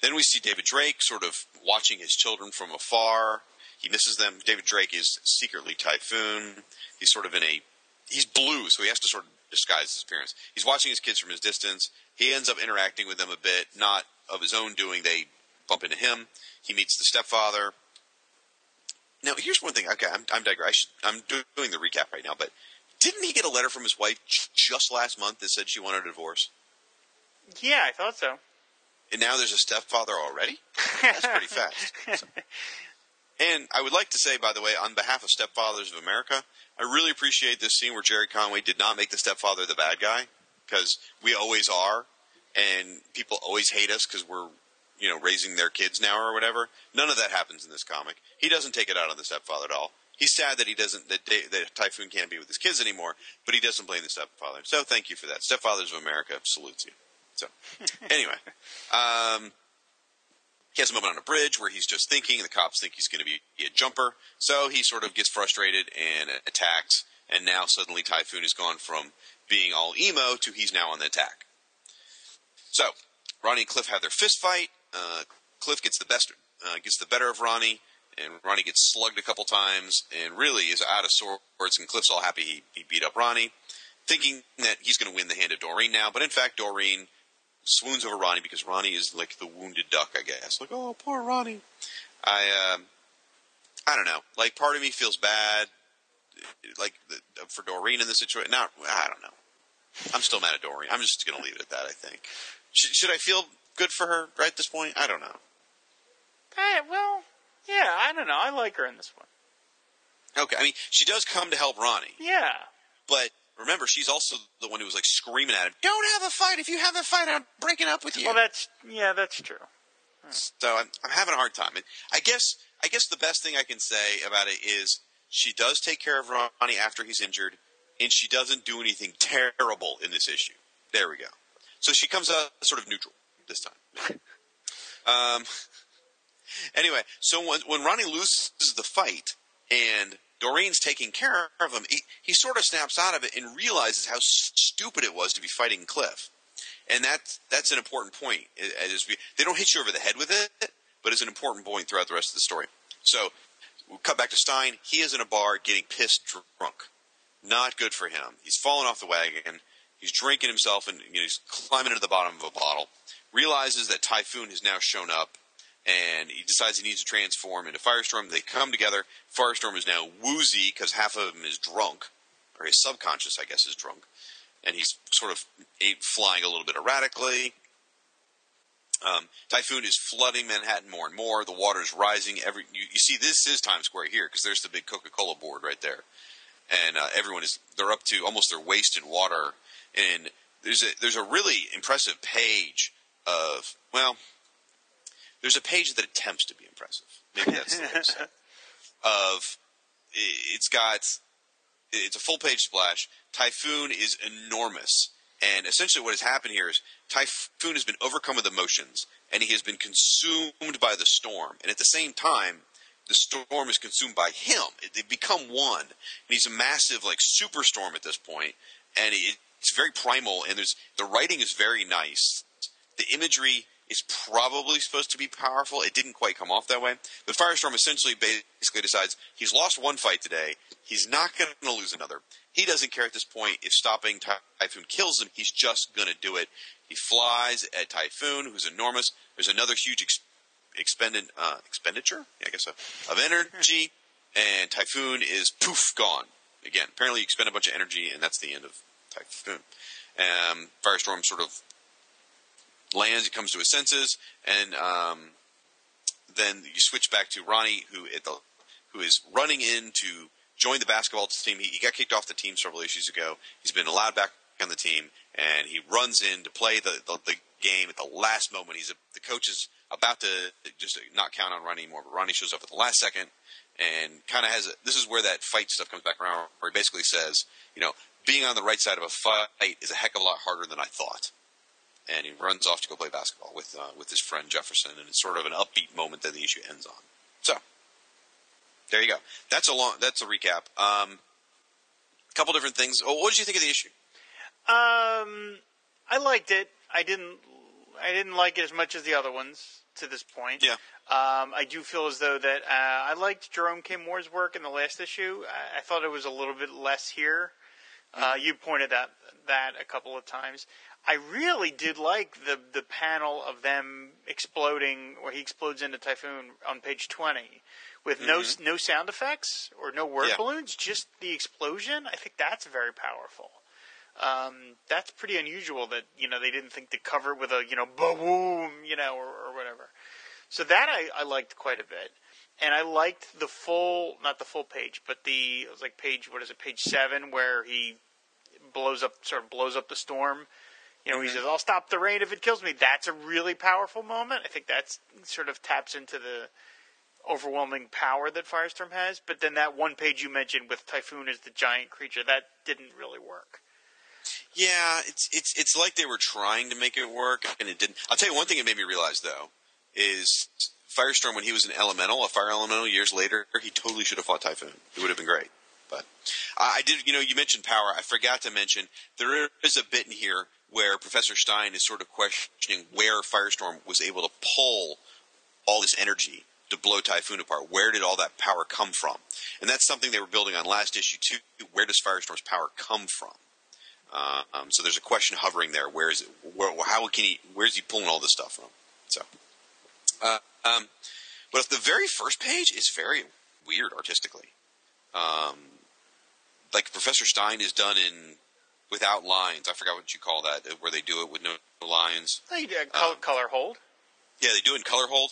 Then we see David Drake sort of watching his children from afar. He misses them. David Drake is secretly Typhoon. He's sort of in a he's blue, so he has to sort of disguise his appearance. He's watching his kids from his distance. He ends up interacting with them a bit, not of his own doing. They bump into him. He meets the stepfather. Now, here's one thing. Okay, I'm, I'm digress. I'm doing the recap right now, but didn't he get a letter from his wife just last month that said she wanted a divorce? Yeah, I thought so. And now there's a stepfather already? That's pretty fast. So- And I would like to say, by the way, on behalf of Stepfathers of America, I really appreciate this scene where Gerry Conway did not make the stepfather the bad guy, because we always are, and people always hate us because we're, you know, raising their kids now or whatever. None of that happens in this comic. He doesn't take it out on the stepfather at all. He's sad that he doesn't that, that Typhoon can't be with his kids anymore, but he doesn't blame the stepfather. So thank you for that. Stepfathers of America salutes you. So anyway, um, he has a moment on a bridge where he's just thinking, the cops think he's going to be a jumper. So he sort of gets frustrated and attacks. And now suddenly Typhoon has gone from being all emo to he's now on the attack. So Ronnie and Cliff have their fist fight. Uh, Cliff gets the best, uh, gets the better of Ronnie, and Ronnie gets slugged a couple times, and really is out of sorts. And Cliff's all happy he, he beat up Ronnie, thinking that he's going to win the hand of Doreen now. But in fact, Doreen swoons over Ronnie because Ronnie is like the wounded duck, I guess. Like, oh, poor Ronnie. I, um, I don't know. Like, part of me feels bad, like the, for Doreen in this situation. Not, I don't know. I'm still mad at Doreen. I'm just going to leave it at that. I think. Should, should I feel good for her right at this point? I don't know. Eh, well, yeah, I don't know. I like her in this one. Okay, I mean, she does come to help Ronnie, Yeah. but remember, she's also the one who was like screaming at him, "Don't have a fight! If you have a fight, I'm breaking up with you." Well, that's yeah, that's true. So I'm, I'm having a hard time. And I guess I guess the best thing I can say about it is she does take care of Ronnie after he's injured, and she doesn't do anything terrible in this issue. There we go. So she comes out sort of neutral this time. um. Anyway, so when when Ronnie loses the fight and Doreen's taking care of him, he, he sort of snaps out of it and realizes how stupid it was to be fighting Cliff and that's that's an important point. It- it is- they don't hit you over the head with it, but it's an important point throughout the rest of the story. So, we cut back to Stein. He is in a bar getting pissed drunk. Not good for him. He's fallen off the wagon. He's drinking himself and you know, he's climbing into the bottom of a bottle. Realizes that Typhoon has now shown up and he decides he needs to transform into Firestorm. They come together. Firestorm is now woozy because half of him is drunk, or his subconscious, I guess, is drunk, and he's sort of flying a little bit erratically. Um, Typhoon is flooding Manhattan more and more. The water is rising. Every you, you see, this is Times Square here because there's the big Coca-Cola board right there, and uh, everyone is they're up to almost their waist in water. And there's a there's a really impressive page of well, there's a page that attempts to be impressive. Maybe that's the way to say it. Of it's got it's a full page splash. Typhoon is enormous, and essentially what has happened here is Typhoon has been overcome with emotions, and he has been consumed by the storm. And at the same time, the storm is consumed by him. They've become one, and he's a massive like superstorm at this point, and it, it's very primal. And there's the writing is very nice. The imagery is probably supposed to be powerful. It didn't quite come off that way. But Firestorm essentially basically decides he's lost one fight today. He's not going to lose another. He doesn't care at this point if stopping Typhoon kills him. He's just going to do it. He flies at Typhoon, who's enormous. There's another huge ex- expended uh, expenditure, yeah, I guess so, of energy, and Typhoon is poof gone again. Apparently, you expend a bunch of energy, and that's the end of Typhoon. Um, Firestorm sort of lands, he comes to his senses, and um, then you switch back to Ronnie, who at the, who is running in to join the basketball team. He, he, got kicked off the team several issues ago. He's been allowed back on the team, and he runs in to play the, the, the game at the last moment. He's a, the coach is about to just not count on Ronnie anymore, but Ronnie shows up at the last second and kind of has a, this is where that fight stuff comes back around, where he basically says, you know, being on the right side of a fight is a heck of a lot harder than I thought and he runs off to go play basketball with uh, with his friend Jefferson, and it's sort of an upbeat moment that the issue ends on. So there you go. That's a long. That's a recap. Um, a couple different things. Oh, what did you think of the issue? Um, I liked it. I didn't. I didn't like it as much as the other ones to this point. Yeah. Um, I do feel as though that uh, I liked Jerome K. Moore's work in the last issue. I, I thought it was a little bit less here. Uh, you pointed that out that a couple of times. I really did like the the panel of them exploding, where he explodes into Typhoon on page twenty, with Mhm. no no sound effects or no word Yeah. balloons, just the explosion. I think that's very powerful. Um, that's pretty unusual that you know they didn't think to cover it with a you know boom, you know, or, or whatever. So that I, I liked quite a bit, and I liked the full not the full page, but the it was like page what is it page seven where he blows up sort of blows up the storm. You know, he says, "I'll stop the rain if it kills me." That's a really powerful moment. I think that's sort of taps into the overwhelming power that Firestorm has. But then that one page you mentioned with Typhoon as the giant creature that didn't really work. Yeah, it's it's it's like they were trying to make it work, and it didn't. I'll tell you one thing it made me realize though is Firestorm when he was an elemental, a fire elemental years later, he totally should have fought Typhoon. It would have been great. But I I did, you know, you mentioned power. I forgot to mention there is a bit in here where Professor Stein is sort of questioning where Firestorm was able to pull all this energy to blow Typhoon apart. Where did all that power come from? And that's something they were building on last issue too. Where does Firestorm's power come from? Uh, um, so there's a question hovering there. Where is it? Where, how can he? Where's he pulling all this stuff from? So, uh, um, but the very first page is very weird artistically, um, like Professor Stein is done in without lines. I forgot what you call that, where they do it with no lines. They did color, color hold. Yeah, they do it in color hold,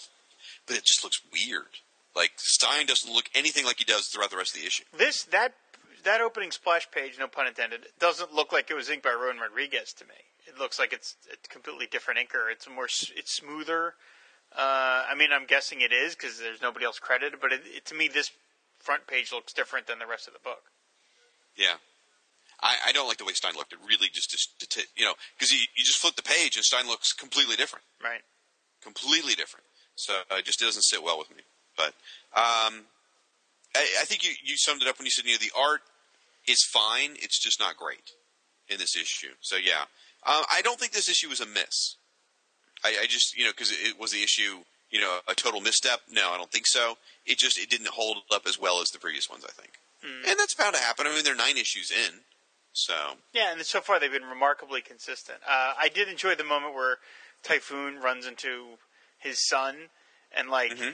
but it just looks weird. Like Stein doesn't look anything like he does throughout the rest of the issue. This that that opening splash page, no pun intended, doesn't look like it was inked by Rowan Rodriguez to me. It looks like it's a completely different inker. It's more it's smoother. Uh, I mean, I'm guessing it is because there's nobody else credited, but it, it, to me, this front page looks different than the rest of the book. Yeah. I, I don't like the way Stein looked. It really just, just, you know, because you, you just flip the page and Stein looks completely different. Right. Completely different. So uh, it just doesn't sit well with me. But um, I, I think you, you summed it up when you said, you know, the art is fine. It's just not great in this issue. So yeah, uh, I don't think this issue was a miss. I, I just, you know, because it was the issue, you know, a total misstep. No, I don't think so. It just it didn't hold up as well as the previous ones, I think. Mm. And that's bound to happen. I mean, they're nine issues in, so Yeah, and so far they've been remarkably consistent. Uh, I did enjoy the moment where Typhoon runs into his son, and like Mm-hmm.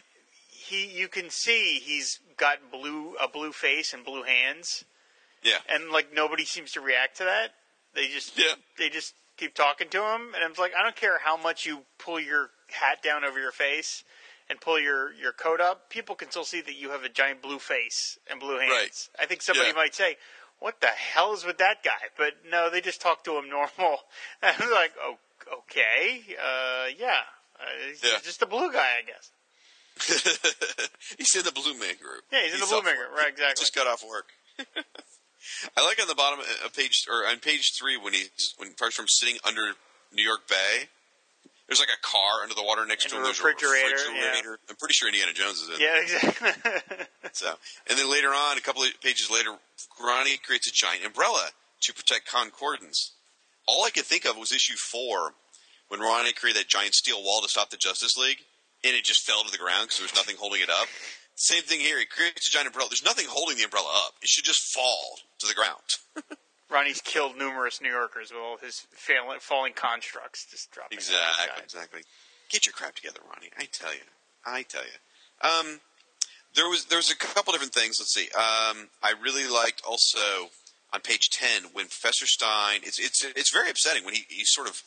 he, you can see he's got blue a blue face and blue hands, yeah, and like nobody seems to react to that. They just Yeah. they just keep talking to him, and I'm like, I don't care how much you pull your hat down over your face and pull your your coat up, people can still see that you have a giant blue face and blue hands. Right. I think somebody Yeah. might say, "What the hell is with that guy?" But no, they just talk to him normal. And I'm like, "Oh, okay, uh, yeah, uh, he's Yeah. just a blue guy, I guess." he's in the Blue Man Group. Yeah, he's in the off Blue Man. Group, right, exactly. Just got off work. I like on the bottom of page or on page three when he's when Firestorm's sitting under New York Bay. There's like a car under the water next And to a him. There's refrigerator, a refrigerator. I'm pretty sure Indiana Jones is in. There. Yeah, exactly. So, and then later on, a couple of pages later, Ronnie creates a giant umbrella to protect Concordance. All I could think of was issue four, when Ronnie created that giant steel wall to stop the Justice League, and it just fell to the ground because there was nothing holding it up. Same thing here. He creates a giant umbrella. There's nothing holding the umbrella up. It should just fall to the ground. Ronnie's killed numerous New Yorkers with all his failing, falling constructs just dropping. down on the Exactly, exactly. Get your crap together, Ronnie. I tell you. I tell you. Um, there was there was a couple different things. Let's see. Um, I really liked also on page ten when Professor Stein. It's it's it's very upsetting when he, he's sort of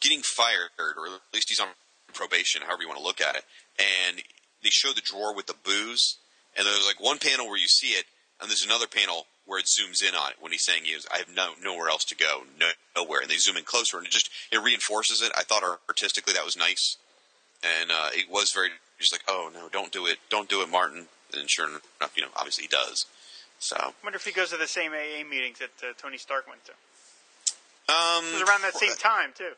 getting fired, or at least he's on probation, however you want to look at it. And they show the drawer with the booze, and there's like one panel where you see it, and there's another panel where it zooms in on it when he's saying he is, I have no nowhere else to go, no, nowhere, and they zoom in closer, and it just it reinforces it. I thought artistically that was nice, and uh, it was very just like, oh no, don't do it, don't do it, Martin. And sure enough, you know, obviously he does. So I wonder if he goes to the same AA meetings that uh, Tony Stark went to. um, It was around that same time too.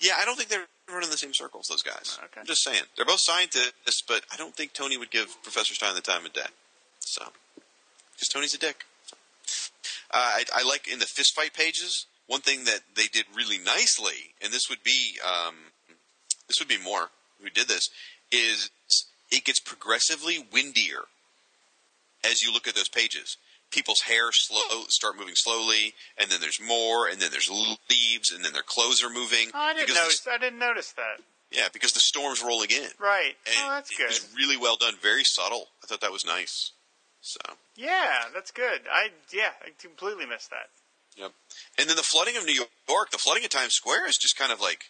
Yeah, I don't think they're running the same circles. Those guys. Okay. I'm just saying they're both scientists, but I don't think Tony would give Professor Stein the time of day. So, because Tony's a dick. Uh, I, I like in the fist fight pages. One thing that they did really nicely, and this would be um, this would be more who did this, is it gets progressively windier as you look at those pages. People's hair slow start moving slowly, and then there's more, and then there's leaves, and then their clothes are moving. Oh, I didn't because the- notice. I didn't notice that. yeah, because the storm's rolling in. Right. And oh, that's it good. was really well done, very subtle. I thought that was nice. So, Yeah, that's good. I yeah, I completely missed that. yep. And then the flooding of New York, the flooding of Times Square is just kind of like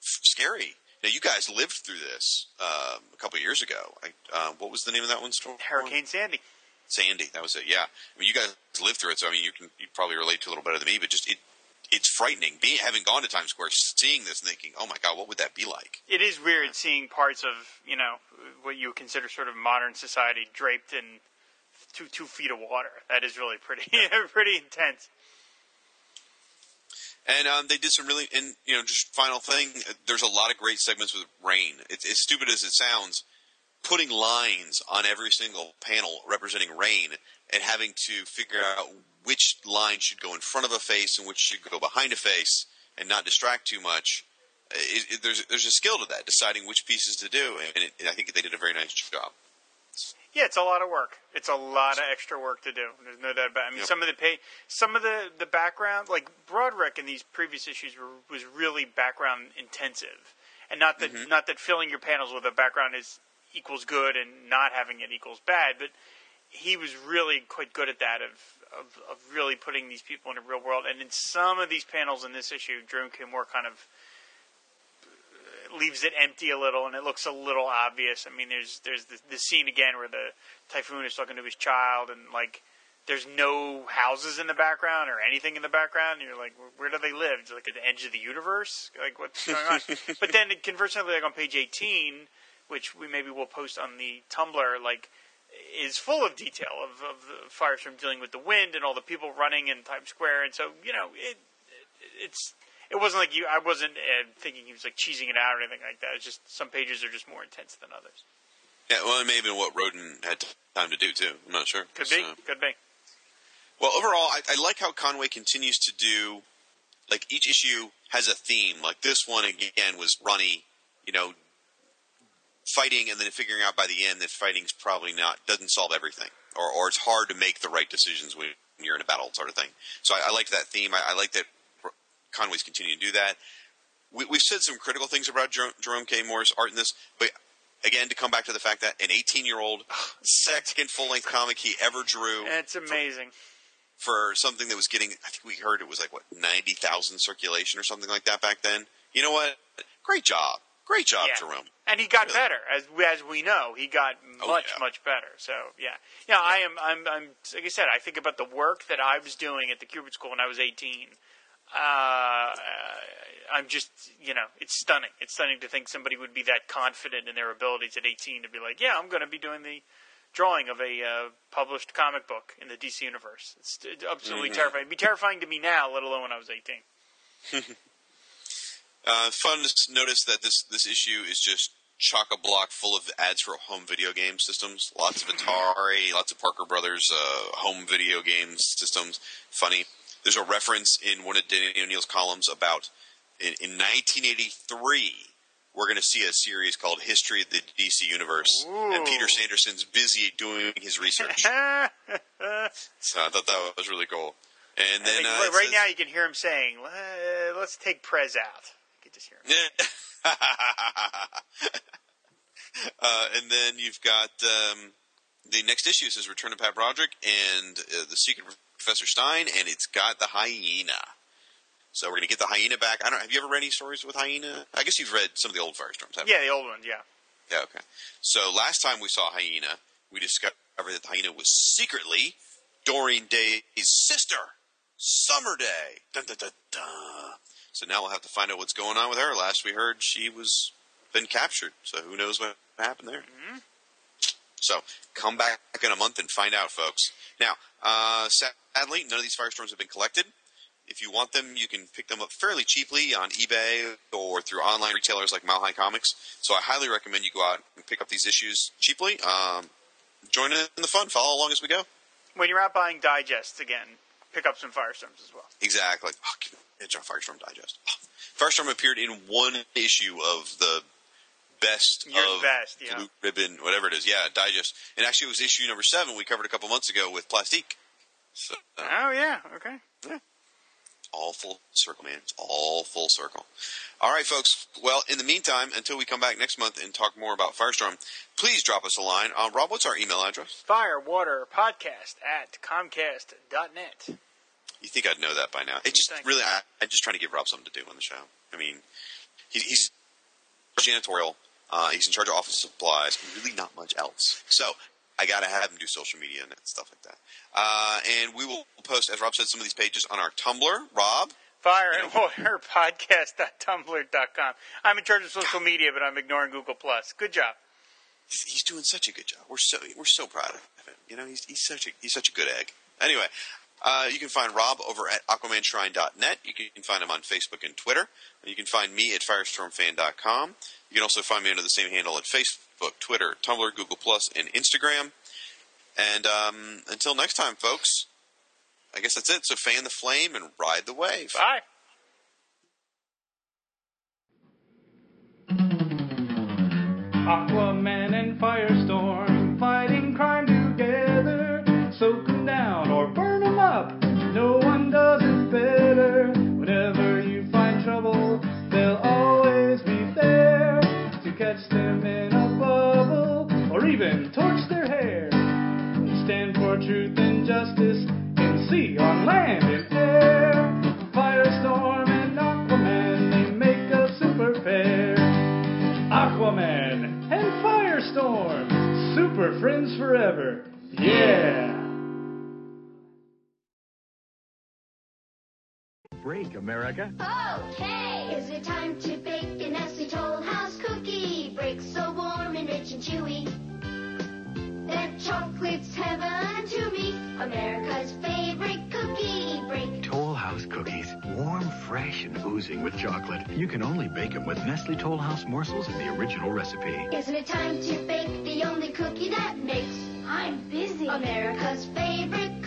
scary. Now, you guys lived through this um, a couple of years ago. I, uh, what was the name of that one? Storm? Hurricane Sandy. Sandy. That was it. Yeah. I mean, you guys lived through it, so I mean, you can you probably relate to it a little better than me. But just it, it's frightening. Being having gone to Times Square, seeing this, thinking, "Oh my God, what would that be like?" It is weird seeing parts of you know what you would consider sort of modern society draped in two two feet of water. That is really pretty pretty intense. And um, they did some really, and you know, just final thing. There's a lot of great segments with rain. It's as stupid as it sounds. Putting lines on every single panel representing rain, and having to figure out which line should go in front of a face and which should go behind a face, and not distract too much. It, it, there's there's a skill to that, deciding which pieces to do, and it, I think they did a very nice job. Yeah, it's a lot of work. It's a lot of extra work to do. There's no doubt about. It. I mean, Yep. some of the pay, some of the the background, like Broderick in these previous issues, were, was really background intensive, and not that Mhm. not that filling your panels with a background is equals good and not having it equals bad, but he was really quite good at that of, of of really putting these people in a real world. And in some of these panels in this issue, Jerome K. Moore kind of leaves it empty a little, and it looks a little obvious. I mean, there's there's the, the scene again where the typhoon is talking to his child, and like there's no houses in the background or anything in the background. And you're like, where, where do they live? It's like at the edge of the universe. Like what's going on? but then conversely, like on page 18, which we maybe will post on the Tumblr, like is full of detail of, of the firestorm dealing with the wind and all the people running in Times Square, and so you know it, it it's it wasn't like you. I wasn't uh, thinking he was like cheesing it out or anything like that. It's just some pages are just more intense than others. Yeah, well, it may have been what Rodin had time to do too. I'm not sure. Could be, could be. Well, overall, I, I like how Conway continues to do. Like each issue has a theme. Like this one again was Ronnie, you know, fighting and then figuring out by the end that fighting's probably not doesn't solve everything, or or it's hard to make the right decisions when you're in a battle, sort of thing. So I, I liked that theme. I, I like that Conway's continuing to do that. We, we've said some critical things about Jerome, Jerome K. Moore's art in this, but again, to come back to the fact that an 18 year old second full length comic he ever drew It's amazing. for something that was getting, I think we heard it was like, what, 90,000 circulation or something like that back then. You know what? Great job. Great job, Yeah. Jerome. And he got better, as as we know, he got Oh, much yeah. much better. So yeah, yeah, I am. I'm. I'm. Like I said, I think about the work that I was doing at the Kubert School when I was 18. Uh, I'm just, you know, it's stunning. It's stunning to think somebody would be that confident in their abilities at 18 to be like, yeah, I'm going to be doing the drawing of a uh, published comic book in the DC universe. It's, it's absolutely Mhm. terrifying. It'd be terrifying to me now, let alone when I was 18. Uh, fun to notice that this this issue is just chock a block full of ads for home video game systems. Lots of Atari, lots of Parker Brothers uh, home video game systems. Funny. There's a reference in one of Danny O'Neill's columns about in, in 1983 we're going to see a series called History of the DC Universe, and Peter Sanderson's busy doing his research. so I thought that was really cool. And then uh, right, says- now you can hear him saying, "Uh, "Let's take Prez out." You can just hear him. uh, and then you've got um, the next issue says Return of Pat Broderick and uh, the Secret of Professor Stein, and it's got the hyena. So we're going to get the hyena back. I don't. Have you ever read any stories with hyena? I guess you've read some of the old Firestorms. haven't you? Yeah, the old ones. Yeah. Yeah. Okay. So last time we saw hyena, we discovered that the hyena was secretly Doreen Day's sister, Summer Day. Dun, dun, dun, dun. So now we'll have to find out what's going on with her. Last we heard, she was been captured. So who knows what happened there? So come back in a month and find out, folks. Now, uh, sadly, none of these firestorms have been collected. If you want them, you can pick them up fairly cheaply on eBay or through online retailers like Mile High Comics. So I highly recommend you go out and pick up these issues cheaply. Um, join in the fun. Follow along as we go. When you're out buying digests again, pick up some Firestorms as well. Exactly. Oh, an edge on Firestorm Digest. Oh. Firestorm appeared in one issue of the best Year's of best, yeah. Blue Ribbon, whatever it is. Yeah, Digest. And actually, it was issue number seven we covered a couple months ago with Plastique. So, uh, Oh yeah. Okay. All full circle, man. It's all full circle. All right, folks. Well, in the meantime, until we come back next month and talk more about Firestorm, please drop us a line. Uh, Rob, what's our email address? Fire Water Podcast at Comcast.net. You think I'd know that by now? It just really, I, I'm just trying to give Rob something to do on the show. I mean, he, he's janitorial. Uh, he's in charge of office supplies. Really, not much else. So I got to have him do social media and stuff like that. Uh, and we will post, as Rob said, some of these pages on our Tumblr. Rob, Fire and Water Podcast.tumblr.com. I'm in charge of social media, but I'm ignoring Google Plus. Good job. he's, he's doing such a good job. We're so we're so proud of him. You know, he's he's such a he's such a good egg. Anyway, uh, you can find Rob over at AquamanShrine.net. You can find him on Facebook and Twitter. You can find me at FirestormFan.com. You can also find me under the same handle at Facebook, Twitter, Tumblr, Google Plus, and Instagram. And um, until next time, folks, I guess that's it. So fan the flame and ride the wave. Bye. Aquaman truth and justice in sea, on land, and air. Firestorm and Aquaman, they make a super pair. Aquaman and Firestorm, super friends forever. Yeah! Break, America. Okay, is it time to bake a Nestle Toll House cookie? Break so warm and rich and chewy. Chocolate's heaven to me. America's favorite cookie. Break. Toll House cookies. Warm, fresh, and oozing with chocolate. You can only bake them with Nestle Toll House morsels in the original recipe. Isn't it time to bake the only cookie that makes? I'm busy. America's favorite